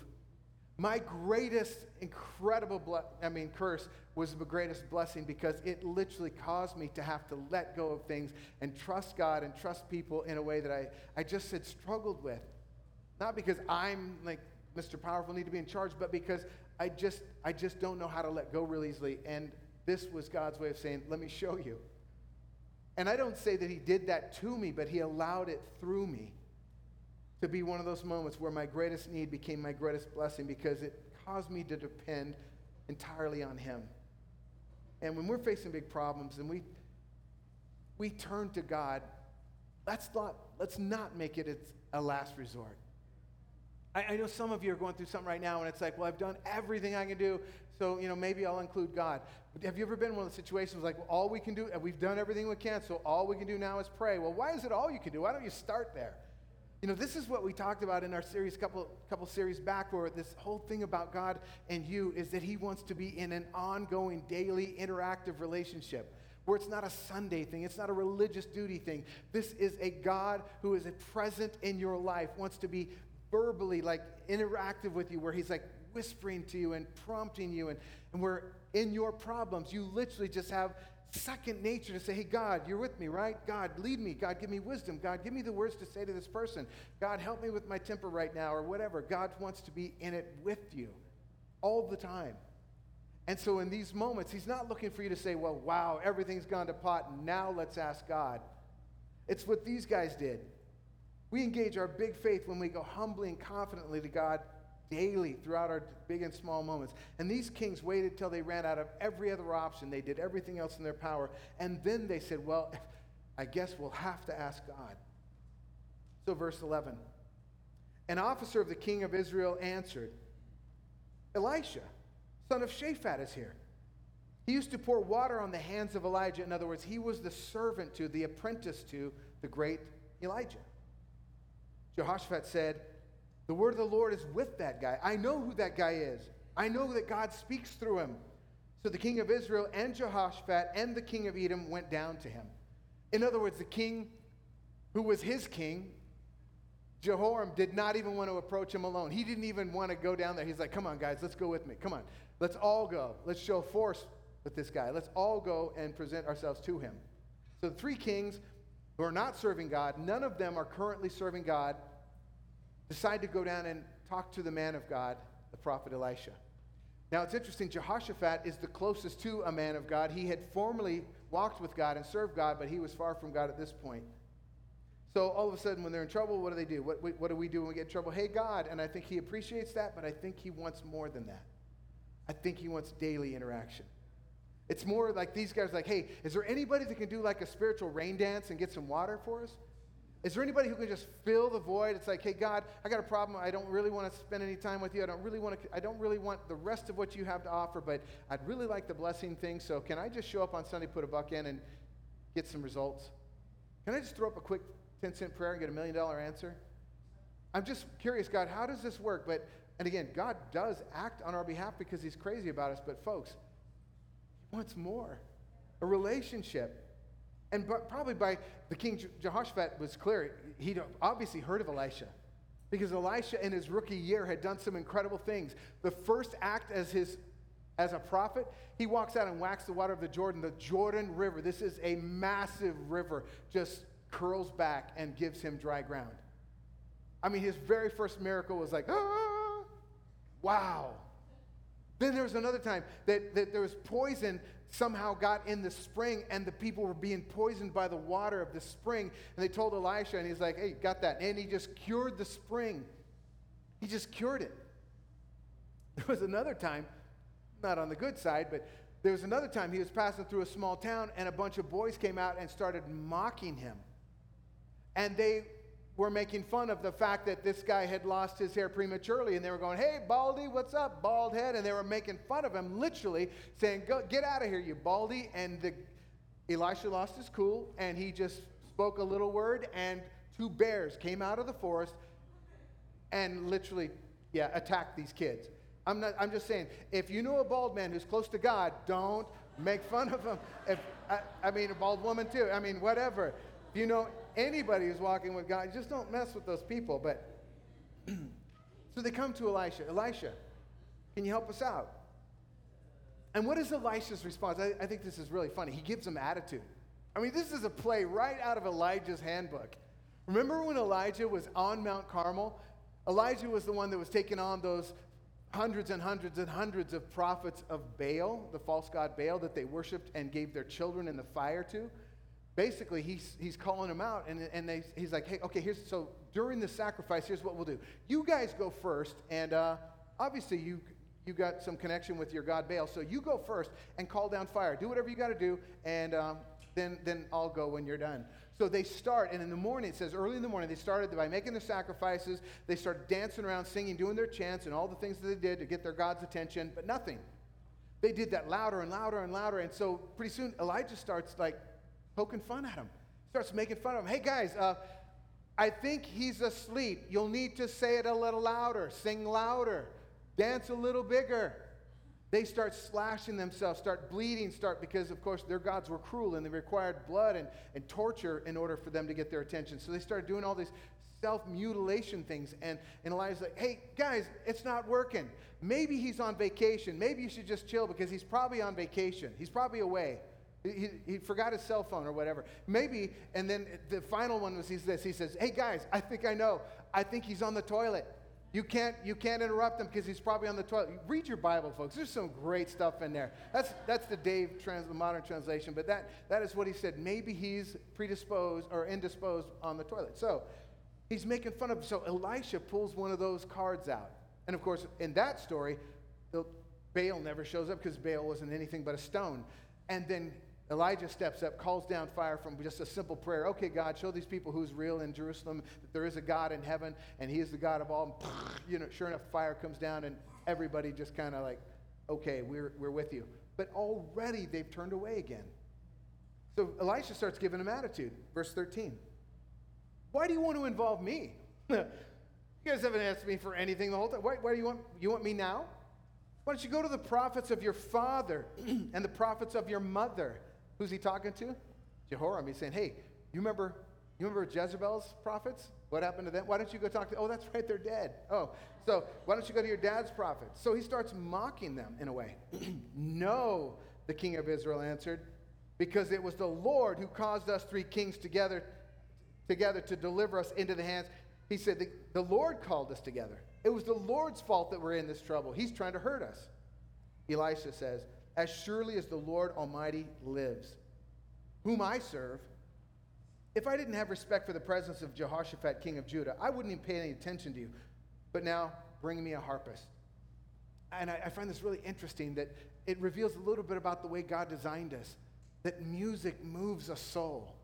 My greatest, incredible, ble- I mean, curse was the greatest blessing because it literally caused me to have to let go of things and trust God and trust people in a way that I, I just had struggled with. Not because I'm like Mr. Powerful, need to be in charge, but because I just, I just don't know how to let go real easily. And this was God's way of saying, let me show you. And I don't say that He did that to me, but He allowed it through me to be one of those moments where my greatest need became my greatest blessing because it caused me to depend entirely on Him. And when we're facing big problems and we, we turn to God, let's not, let's not make it a last resort. I, I know some of you are going through something right now and it's like, well, I've done everything I can do, so, you know, maybe I'll include God. But have you ever been in one of the situations like, well, all we can do, we've done everything we can, so all we can do now is pray? Well, why is it all you can do? Why don't you start there? You know, this is what we talked about in our series, couple couple series back, where this whole thing about God and you is that He wants to be in an ongoing, daily, interactive relationship, where it's not a Sunday thing, it's not a religious duty thing. This is a God who is present in your life, wants to be verbally like interactive with you, where He's like whispering to you and prompting you, and, and where in your problems you literally just have second nature to say, hey, God, you're with me, right? God, lead me. God, give me wisdom. God, give me the words to say to this person. God, help me with my temper right now, or whatever. God wants to be in it with you all the time. And so in these moments, He's not looking for you to say, well, wow, everything's gone to pot. Now let's ask God. It's what these guys did. We engage our big faith when we go humbly and confidently to God daily throughout our big and small moments. And these kings waited till they ran out of every other option. They did everything else in their power. And then they said, Well, I guess we'll have to ask God. So, verse 11 An officer of the king of Israel answered, Elisha, son of Shaphat, is here. He used to pour water on the hands of Elijah. In other words, he was the servant to, the apprentice to the great Elijah. Jehoshaphat said, The word of the Lord is with that guy. I know who that guy is. I know that God speaks through him. So the king of Israel and Jehoshaphat and the king of Edom went down to him. In other words, the king who was his king, Jehoram, did not even want to approach him alone. He didn't even want to go down there. He's like, Come on, guys, let's go with me. Come on. Let's all go. Let's show force with this guy. Let's all go and present ourselves to him. So the three kings who are not serving God, none of them are currently serving God, decide to go down and talk to the man of God, the prophet Elisha. Now it's interesting, Jehoshaphat is the closest to a man of God. He had formerly walked with God and served God, but he was far from God at this point. So all of a sudden, when they're in trouble, what do they do? What, what do we do when we get in trouble? Hey, God. And I think he appreciates that, but I think he wants more than that. I think he wants daily interaction. It's more like these guys like, hey, is there anybody that can do like a spiritual rain dance and get some water for us? Is there anybody who can just fill the void? It's like, hey, God, I got a problem. I don't really want to spend any time with you. I don't really want to, I don't really want the rest of what you have to offer, but I'd really like the blessing thing. So can I just show up on Sunday, put a buck in, and get some results? Can I just throw up a quick 10 cent prayer and get a million dollar answer? I'm just curious, God, how does this work? But, and again, God does act on our behalf because he's crazy about us. But, folks, he wants more a relationship. And probably by the king Jehoshaphat was clear, he'd obviously heard of Elisha. Because Elisha in his rookie year had done some incredible things. The first act as his as a prophet, he walks out and whacks the water of the Jordan, the Jordan River. This is a massive river, just curls back and gives him dry ground. I mean, his very first miracle was like, ah, wow. Then there was another time that, that there was poison somehow got in the spring and the people were being poisoned by the water of the spring. And they told Elisha, and he's like, hey, got that. And he just cured the spring. He just cured it. [laughs] There was another time, not on the good side, but there was another time he was passing through a small town and a bunch of boys came out and started mocking him. And they were making fun of the fact that this guy had lost his hair prematurely. And they were going, hey, Baldy, what's up, bald head? And they were making fun of him, literally saying, Go, get out of here, you Baldy. And the, Elisha lost his cool and he just spoke a little word, and two bears came out of the forest and literally, yeah, attacked these kids. I'm, not, I'm just saying, if you know a bald man who's close to God, don't make fun of him. If, I, I mean, a bald woman too. I mean, whatever. If you know anybody who's walking with God, just don't mess with those people. But [clears throat] so they come to Elisha. Elisha, can you help us out? And what is Elisha's response? I, I think this is really funny. He gives them attitude. I mean, this is a play right out of Elijah's handbook. Remember when Elijah was on Mount Carmel? Elijah was the one that was taking on those hundreds and hundreds and hundreds of prophets of Baal, the false god Baal that they worshiped and gave their children in the fire to basically he's, he's calling them out and, and they, he's like hey okay here's so during the sacrifice here's what we'll do. You guys go first and uh, obviously you you got some connection with your god baal so you go first and call down fire. Do whatever you got to do and um, then then i'll go when you're done. So they start and in the morning it says early in the morning they started by making the sacrifices. They started dancing around singing doing their chants and all the things that they did to get their god's attention but nothing. They did that louder and louder and louder and so pretty soon elijah starts like poking fun at him. Starts making fun of him. Hey, guys, uh, I think he's asleep. You'll need to say it a little louder, sing louder, dance a little bigger. They start slashing themselves, start bleeding, start because, of course, their gods were cruel and they required blood and, and torture in order for them to get their attention. So they started doing all these self mutilation things. And, and Elijah's like, hey, guys, it's not working. Maybe he's on vacation. Maybe you should just chill because he's probably on vacation. He's probably away. He, he forgot his cell phone or whatever. Maybe, and then the final one was he's this. He says, Hey guys, I think I know. I think he's on the toilet. You can't, you can't interrupt him because he's probably on the toilet. Read your Bible, folks. There's some great stuff in there. That's, that's the Dave trans, the modern translation, but that, that is what he said. Maybe he's predisposed or indisposed on the toilet. So he's making fun of. So Elisha pulls one of those cards out. And of course, in that story, Baal never shows up because Baal wasn't anything but a stone. And then Elijah steps up, calls down fire from just a simple prayer. Okay, God, show these people who's real in Jerusalem, that there is a God in heaven, and He is the God of all. [laughs] You know, sure enough, fire comes down, and everybody just kind of like, okay, we're, we're with you. But already they've turned away again. So Elisha starts giving them attitude. Verse 13. Why do you want to involve me? [laughs] you guys haven't asked me for anything the whole time. Why, why do you want, you want me now? Why don't you go to the prophets of your father [clears throat] and the prophets of your mother? Who's he talking to? Jehoram. He's saying, hey, you remember, you remember Jezebel's prophets? What happened to them? Why don't you go talk to, oh, that's right, they're dead. Oh, so why don't you go to your dad's prophets? So he starts mocking them in a way. [clears throat] no, the king of Israel answered, because it was the Lord who caused us three kings together, together to deliver us into the hands. He said, the, the Lord called us together. It was the Lord's fault that we're in this trouble. He's trying to hurt us. Elisha says, as surely as the Lord Almighty lives, whom I serve, if I didn't have respect for the presence of Jehoshaphat, king of Judah, I wouldn't even pay any attention to you. But now, bring me a harpist. And I, I find this really interesting that it reveals a little bit about the way God designed us, that music moves a soul.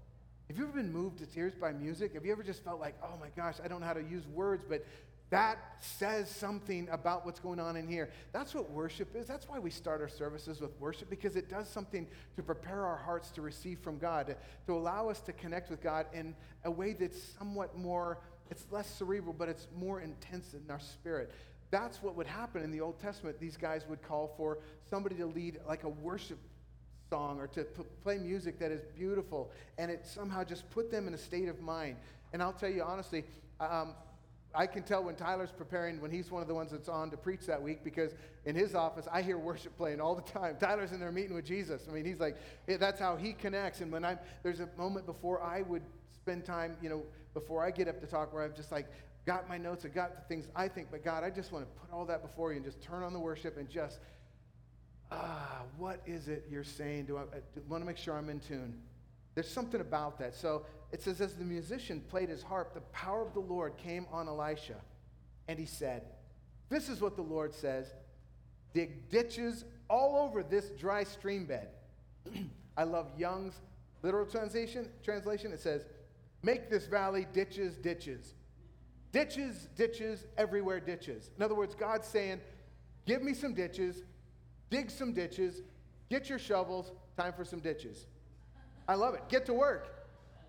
Have you ever been moved to tears by music? Have you ever just felt like, oh my gosh, I don't know how to use words, but that says something about what's going on in here. That's what worship is. That's why we start our services with worship, because it does something to prepare our hearts to receive from God, to, allow us to connect with God in a way that's somewhat more It's less cerebral, but it's more intense in our spirit. That's what would happen in the Old Testament. These guys would call for somebody to lead like a worship song or to p- play music that is beautiful, and it somehow just put them in a state of mind. And I'll tell you honestly, um, I can tell when Tyler's preparing, when he's one of the ones that's on to preach that week, because in his office, I hear worship playing all the time. [laughs] Tyler's in there meeting with Jesus. I mean, he's like, that's how he connects. And when I'm, there's a moment before I would spend time, you know, before I get up to talk, where I've just like got my notes, I got the things I think, but God, I just want to put all that before you and just turn on the worship and just, ah, what is it you're saying? Do I, I want to make sure I'm in tune? There's something about that. So it says, as the musician played his harp, the power of the Lord came on Elisha, and he said, This is what the Lord says dig ditches all over this dry stream bed. [clears throat] I love Young's literal translation. Translation it says, Make this valley ditches, ditches. Ditches, ditches, everywhere ditches. In other words, God's saying, Give me some ditches, dig some ditches, get your shovels, time for some ditches. I love it. Get to work.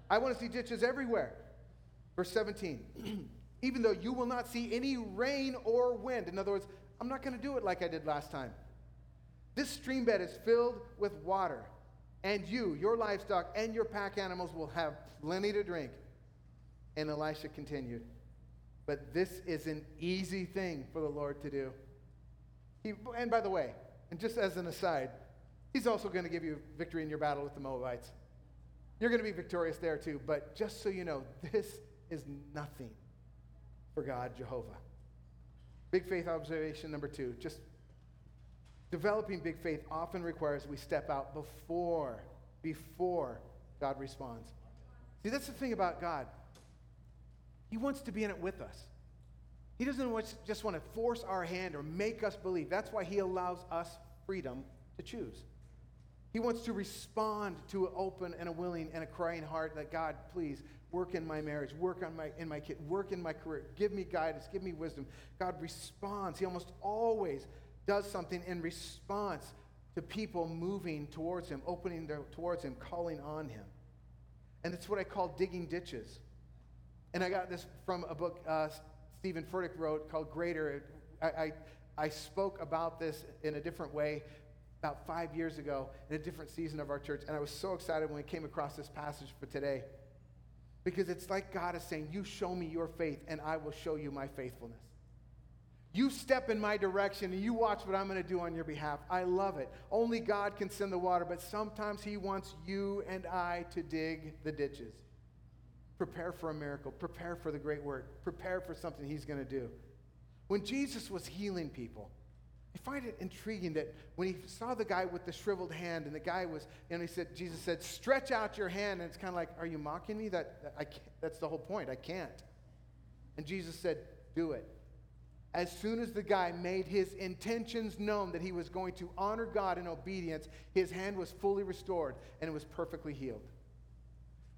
I want to see ditches everywhere. Verse 17. [clears throat] Even though you will not see any rain or wind. In other words, I'm not going to do it like I did last time. This stream bed is filled with water, and you, your livestock, and your pack animals will have plenty to drink. And Elisha continued, But this is an easy thing for the Lord to do. He, and by the way, and just as an aside, he's also going to give you victory in your battle with the Moabites. You're going to be victorious there too, but just so you know, this is nothing for God, Jehovah. Big faith observation number two just developing big faith often requires we step out before, before God responds. See, that's the thing about God. He wants to be in it with us. He doesn't just want to force our hand or make us believe. That's why He allows us freedom to choose. He wants to respond to an open and a willing and a crying heart that God, please work in my marriage, work on my in my kid, work in my career, give me guidance, give me wisdom. God responds. He almost always does something in response to people moving towards him, opening their, towards him, calling on him. And it's what I call digging ditches. And I got this from a book uh, Steven Furtick wrote called Greater. I, I, I spoke about this in a different way about five years ago in a different season of our church. And I was so excited when we came across this passage for today. Because it's like God is saying, You show me your faith, and I will show you my faithfulness. You step in my direction and you watch what I'm going to do on your behalf. I love it. Only God can send the water, but sometimes He wants you and I to dig the ditches. Prepare for a miracle. Prepare for the great work. Prepare for something He's going to do. When Jesus was healing people, I find it intriguing that when he saw the guy with the shriveled hand, and the guy was, and he said, Jesus said, "Stretch out your hand," and it's kind of like, "Are you mocking me? That, that I can't, that's the whole point. I can't." And Jesus said, "Do it." As soon as the guy made his intentions known that he was going to honor God in obedience, his hand was fully restored and it was perfectly healed.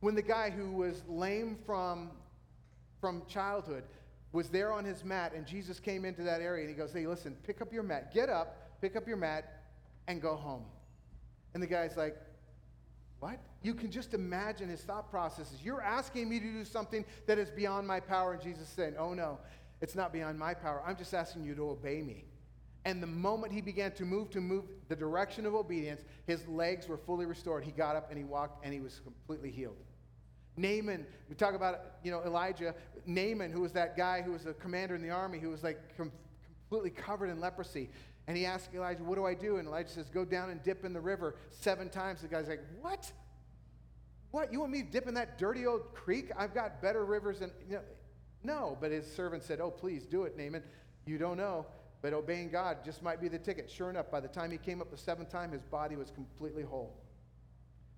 When the guy who was lame from, from childhood was there on his mat, and Jesus came into that area and he goes, Hey, listen, pick up your mat, get up, pick up your mat, and go home. And the guy's like, What? You can just imagine his thought processes. You're asking me to do something that is beyond my power. And Jesus saying, Oh, no, it's not beyond my power. I'm just asking you to obey me. And the moment he began to move to move the direction of obedience, his legs were fully restored. He got up and he walked and he was completely healed. Naaman, we talk about, you know, Elijah. Naaman, who was that guy who was a commander in the army, who was like com- completely covered in leprosy. And he asked Elijah, What do I do? And Elijah says, Go down and dip in the river seven times. The guy's like, What? What? You want me to dip in that dirty old creek? I've got better rivers than. You know, no. But his servant said, Oh, please do it, Naaman. You don't know. But obeying God just might be the ticket. Sure enough, by the time he came up the seventh time, his body was completely whole.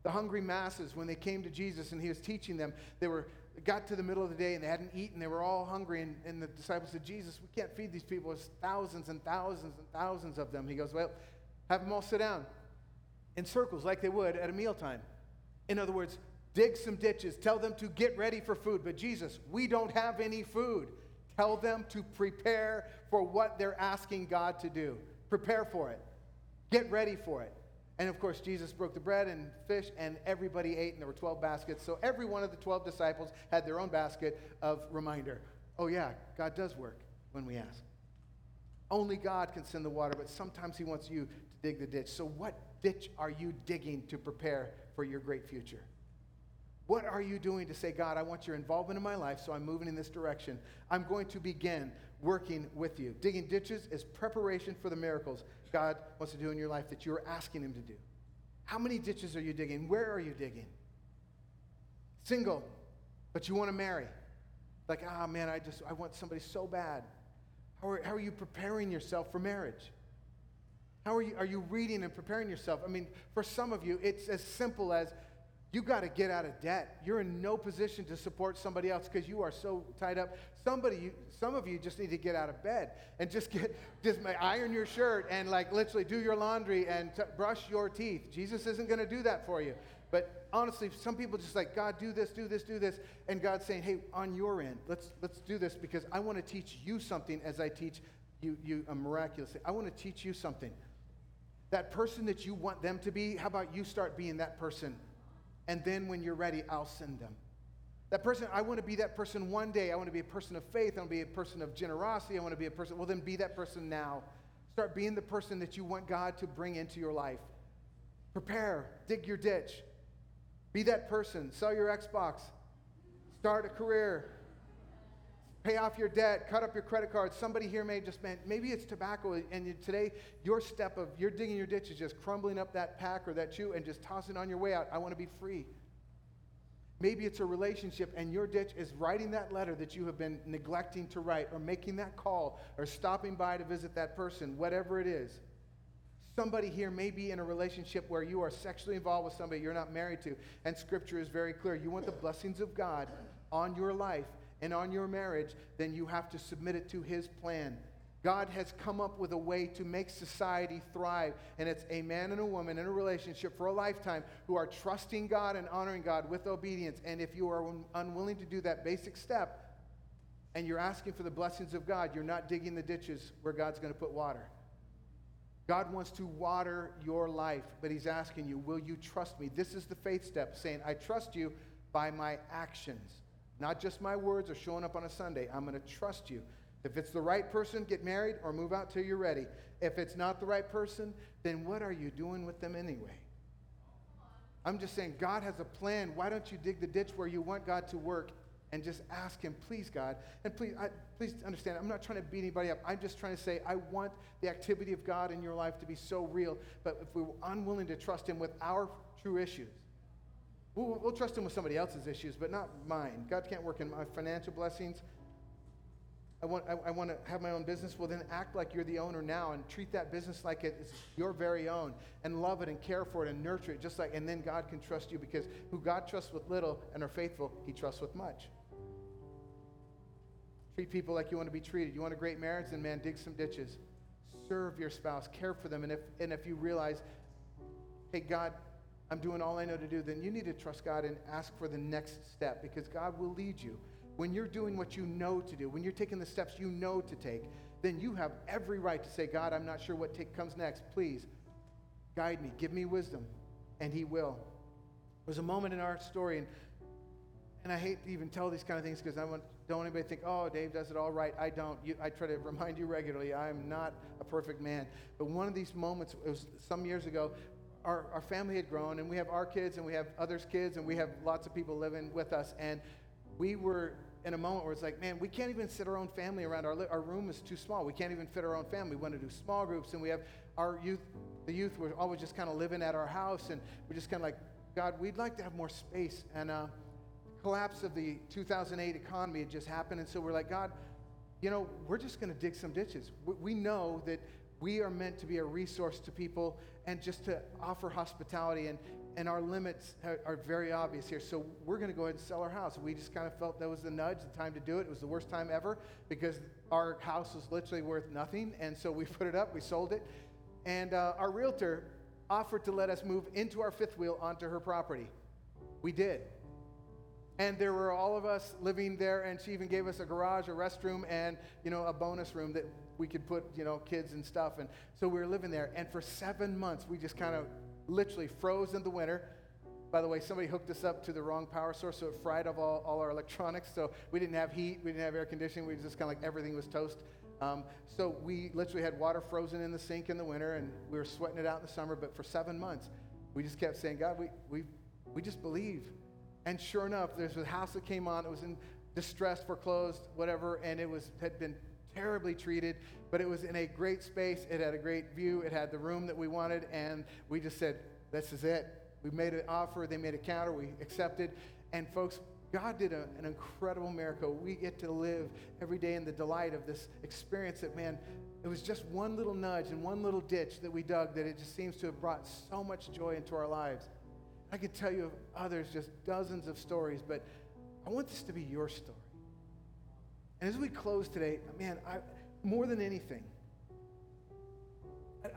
The hungry masses, when they came to Jesus and he was teaching them, they were got to the middle of the day and they hadn't eaten. They were all hungry. And, and the disciples said, Jesus, we can't feed these people. There's thousands and thousands and thousands of them. He goes, Well, have them all sit down in circles like they would at a mealtime. In other words, dig some ditches. Tell them to get ready for food. But Jesus, we don't have any food. Tell them to prepare for what they're asking God to do. Prepare for it. Get ready for it. And of course, Jesus broke the bread and fish, and everybody ate, and there were 12 baskets. So every one of the 12 disciples had their own basket of reminder. Oh, yeah, God does work when we ask. Only God can send the water, but sometimes He wants you to dig the ditch. So, what ditch are you digging to prepare for your great future? What are you doing to say, God, I want your involvement in my life, so I'm moving in this direction? I'm going to begin working with you. Digging ditches is preparation for the miracles God wants to do in your life that you're asking Him to do. How many ditches are you digging? Where are you digging? Single, but you want to marry. Like, ah, oh, man, I just, I want somebody so bad. How are, how are you preparing yourself for marriage? How are you, are you reading and preparing yourself? I mean, for some of you, it's as simple as you got to get out of debt. You're in no position to support somebody else because you are so tied up. Somebody, some of you just need to get out of bed and just get, just iron your shirt and like literally do your laundry and t- brush your teeth. Jesus isn't going to do that for you. But honestly, some people just like, God, do this, do this, do this. And God's saying, hey, on your end, let's, let's do this because I want to teach you something as I teach you, you uh, a miraculous thing. I want to teach you something. That person that you want them to be, how about you start being that person? And then when you're ready, I'll send them. That person, I want to be that person one day. I want to be a person of faith. I want to be a person of generosity. I want to be a person. Well, then be that person now. Start being the person that you want God to bring into your life. Prepare, dig your ditch. Be that person. Sell your Xbox. Start a career. Pay off your debt. Cut up your credit cards. Somebody here may just meant maybe it's tobacco, and you, today your step of you're digging your ditch is just crumbling up that pack or that chew and just tossing on your way out. I want to be free. Maybe it's a relationship, and your ditch is writing that letter that you have been neglecting to write, or making that call, or stopping by to visit that person, whatever it is. Somebody here may be in a relationship where you are sexually involved with somebody you're not married to, and scripture is very clear. You want the blessings of God on your life and on your marriage, then you have to submit it to his plan. God has come up with a way to make society thrive, and it's a man and a woman in a relationship for a lifetime who are trusting God and honoring God with obedience. And if you are unwilling to do that basic step, and you're asking for the blessings of God, you're not digging the ditches where God's going to put water. God wants to water your life, but He's asking you, will you trust me? This is the faith step, saying, I trust you by my actions, not just my words or showing up on a Sunday. I'm going to trust you. If it's the right person, get married or move out till you're ready. If it's not the right person, then what are you doing with them anyway? I'm just saying, God has a plan. Why don't you dig the ditch where you want God to work and just ask him, please, God. And please, I, please understand, I'm not trying to beat anybody up. I'm just trying to say, I want the activity of God in your life to be so real. But if we're unwilling to trust him with our true issues, we'll, we'll trust him with somebody else's issues, but not mine. God can't work in my financial blessings. I want, I, I, want to have my own business. Well, then act like you're the owner now and treat that business like it's your very own and love it and care for it and nurture it just like, and then God can trust you because who God trusts with little and are faithful, he trusts with much. Treat people like you want to be treated. You want a great marriage? Then, man, dig some ditches. Serve your spouse. Care for them. And if, and if you realize, hey, God, I'm doing all I know to do, then you need to trust God and ask for the next step because God will lead you. When you're doing what you know to do, when you're taking the steps you know to take, then you have every right to say, God, I'm not sure what take, comes next. Please guide me, give me wisdom. And He will. There's a moment in our story, and, and I hate to even tell these kind of things because I want, don't anybody think, oh, Dave does it all right. I don't. You, I try to remind you regularly, I am not a perfect man. But one of these moments, it was some years ago, our, our family had grown, and we have our kids, and we have others' kids, and we have lots of people living with us. And we were in a moment where it's like, man, we can't even sit our own family around. Our, our room is too small. We can't even fit our own family. We want to do small groups, and we have our youth, the youth were always just kind of living at our house, and we're just kind of like, God, we'd like to have more space. And uh, collapse of the 2008 economy had just happened, and so we're like, God, you know, we're just going to dig some ditches. We, we know that we are meant to be a resource to people and just to offer hospitality, and, and our limits are, very obvious here. So we're going to go ahead and sell our house. We just kind of felt that was the nudge, the time to do it. It was the worst time ever because our house was literally worth nothing. And so we [laughs] put it up, we sold it. And uh, our realtor offered to let us move into our fifth wheel onto her property. We did. And there were all of us living there, and she even gave us a garage, a restroom, and you know a bonus room that we could put you know kids and stuff. And so we were living there. And for seven months, we just kind of literally froze in the winter. By the way, somebody hooked us up to the wrong power source, so it fried up all, all our electronics. So we didn't have heat, we didn't have air conditioning. We just kind of like everything was toast. Um, so we literally had water frozen in the sink in the winter, and we were sweating it out in the summer. But for seven months, we just kept saying, God, we, we, we just believe. And sure enough, there's a house that came on. It was in distress, foreclosed, whatever, and it was had been terribly treated, but it was in a great space. It had a great view. It had the room that we wanted, and we just said, "This is it." We made an offer. They made a counter. We accepted, and folks, God did a, an incredible miracle. We get to live every day in the delight of this experience. That man, it was just one little nudge and one little ditch that we dug that it just seems to have brought so much joy into our lives. I could tell you of others, just dozens of stories, but I want this to be your story. And as we close today, man, I, more than anything,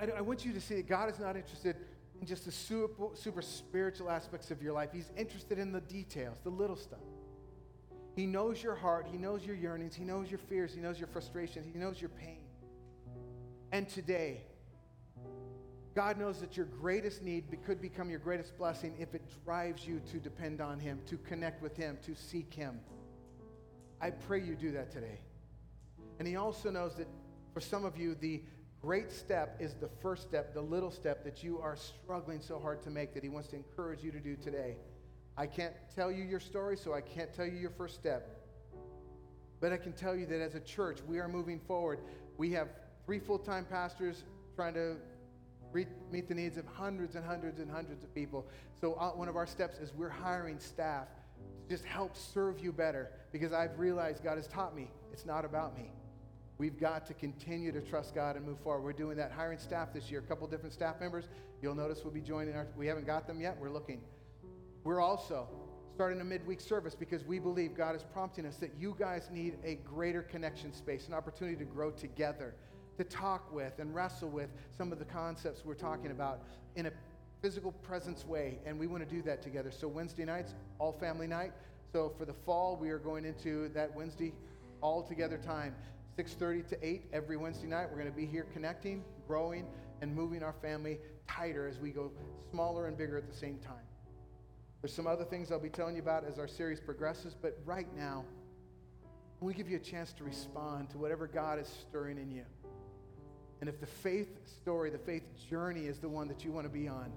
I, I, want you to see that God is not interested in just the super, super spiritual aspects of your life. He's interested in the details, the little stuff. He knows your heart. He knows your yearnings. He knows your fears. He knows your frustrations. He knows your pain. And today, God knows that your greatest need could become your greatest blessing if it drives you to depend on Him, to connect with Him, to seek Him. I pray you do that today. And He also knows that for some of you, the great step is the first step, the little step that you are struggling so hard to make that He wants to encourage you to do today. I can't tell you your story, so I can't tell you your first step. But I can tell you that as a church, we are moving forward. We have three full time pastors trying to meet the needs of hundreds and hundreds and hundreds of people. So, uh, one of our steps is we're hiring staff just help serve you better because I've realized God has taught me it's not about me. We've got to continue to trust God and move forward. We're doing that, hiring staff this year, a couple different staff members. You'll notice we'll be joining our, we haven't got them yet, we're looking. We're also starting a midweek service because we believe God is prompting us that you guys need a greater connection space, an opportunity to grow together to talk with and wrestle with some of the concepts we're talking about in a physical presence way. And we want to do that together. So, Wednesday nights, all family night. So, for the fall, we are going into that Wednesday all together time. 6:30 to 8 every Wednesday night. We're going to be here connecting, growing, and moving our family tighter as we go smaller and bigger at the same time. There's some other things I'll be telling you about as our series progresses, but right now, we give you a chance to respond to whatever God is stirring in you. And if the faith story, the faith journey is the one that you want to be on,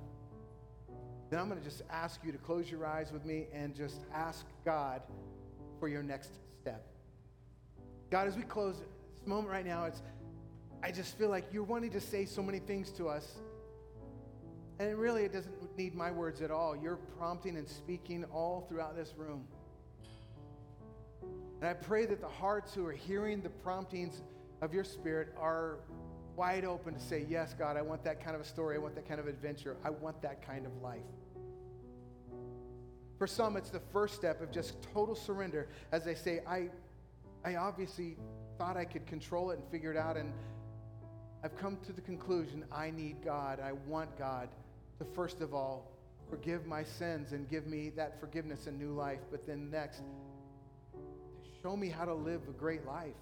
then I'm going to just ask you to close your eyes with me and just ask God for your next step. God, as we close this moment right now, it's I just feel like you're wanting to say so many things to us. And really, it doesn't need my words at all. You're prompting and speaking all throughout this room. And I pray that the hearts who are hearing the promptings of your spirit are wide open to say, Yes, God, I want that kind of a story. I want that kind of adventure. I want that kind of life. For some, it's the first step of just total surrender as they say, I, I obviously thought I could control it and figure it out, and I've come to the conclusion I need God. I want God to, first of all, forgive my sins and give me that forgiveness and new life, but then next, show me how to live a great life.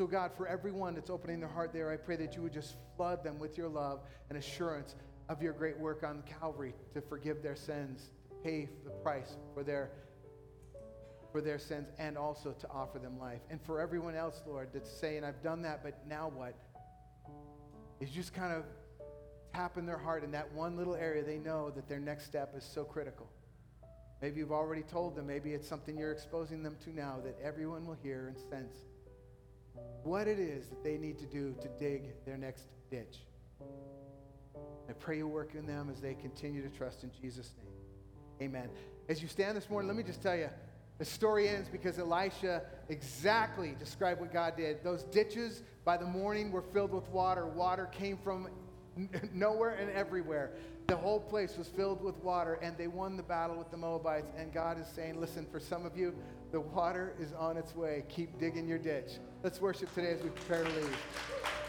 So, God, for everyone that's opening their heart there, I pray that you would just flood them with your love and assurance of your great work on Calvary to forgive their sins, to pay the price for their for their sins and also to offer them life. And for everyone else, Lord, that's saying, I've done that, but now what? Is just kind of tapping their heart in that one little area they know that their next step is so critical. Maybe you've already told them, maybe it's something you're exposing them to now that everyone will hear and sense what it is that they need to do to dig their next ditch. I pray you work in them as they continue to trust in Jesus' name. Amen. As you stand this morning, let me just tell you the story ends because Elisha exactly described what God did. Those ditches by the morning were filled with water. Water came from nowhere and everywhere. The whole place was filled with water, and they won the battle with the Moabites. And God is saying, Listen, for some of you, the water is on its way. Keep digging your ditch. Let's worship today as we prepare to leave.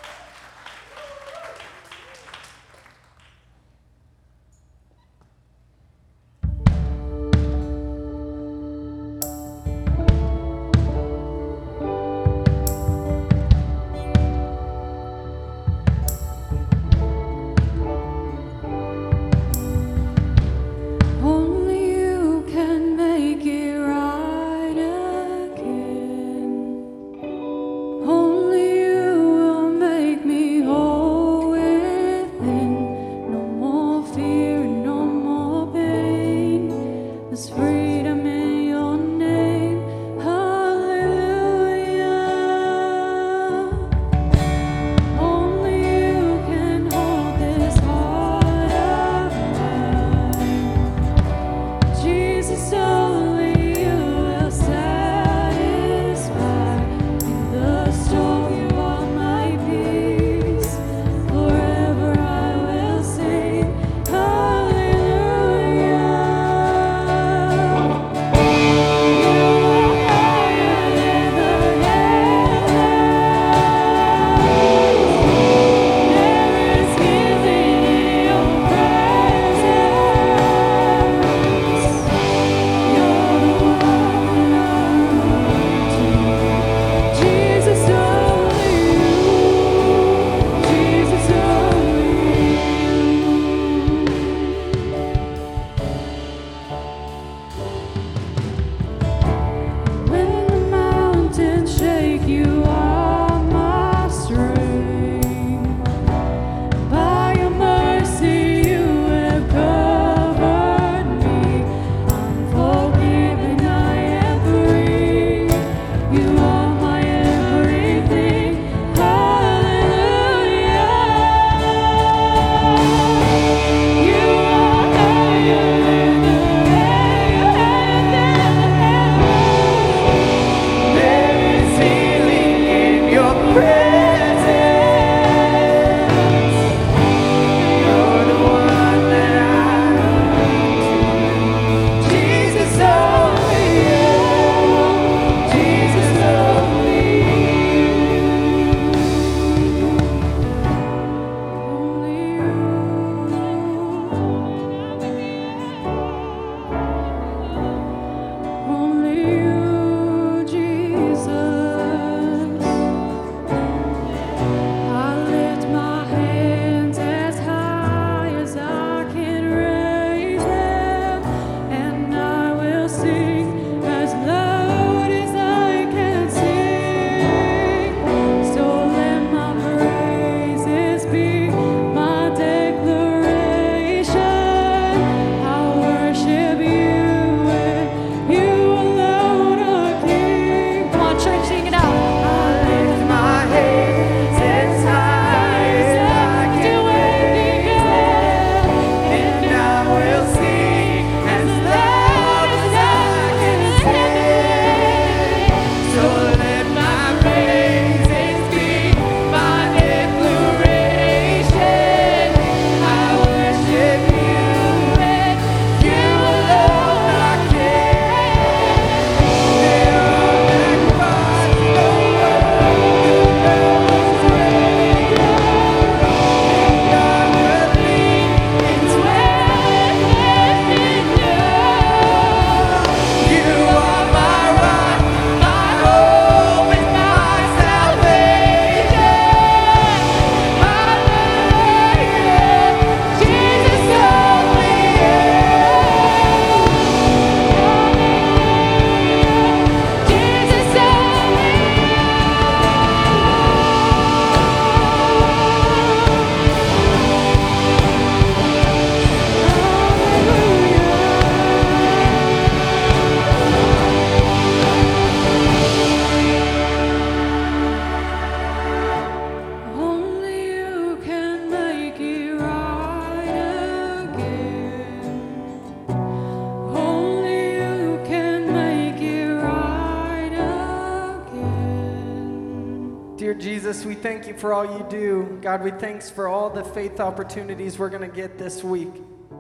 God, we thanks for all the faith opportunities we're going to get this week.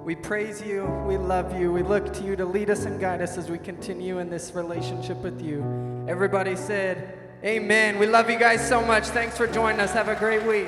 We praise you. We love you. We look to you to lead us and guide us as we continue in this relationship with you. Everybody said, Amen. We love you guys so much. Thanks for joining us. Have a great week.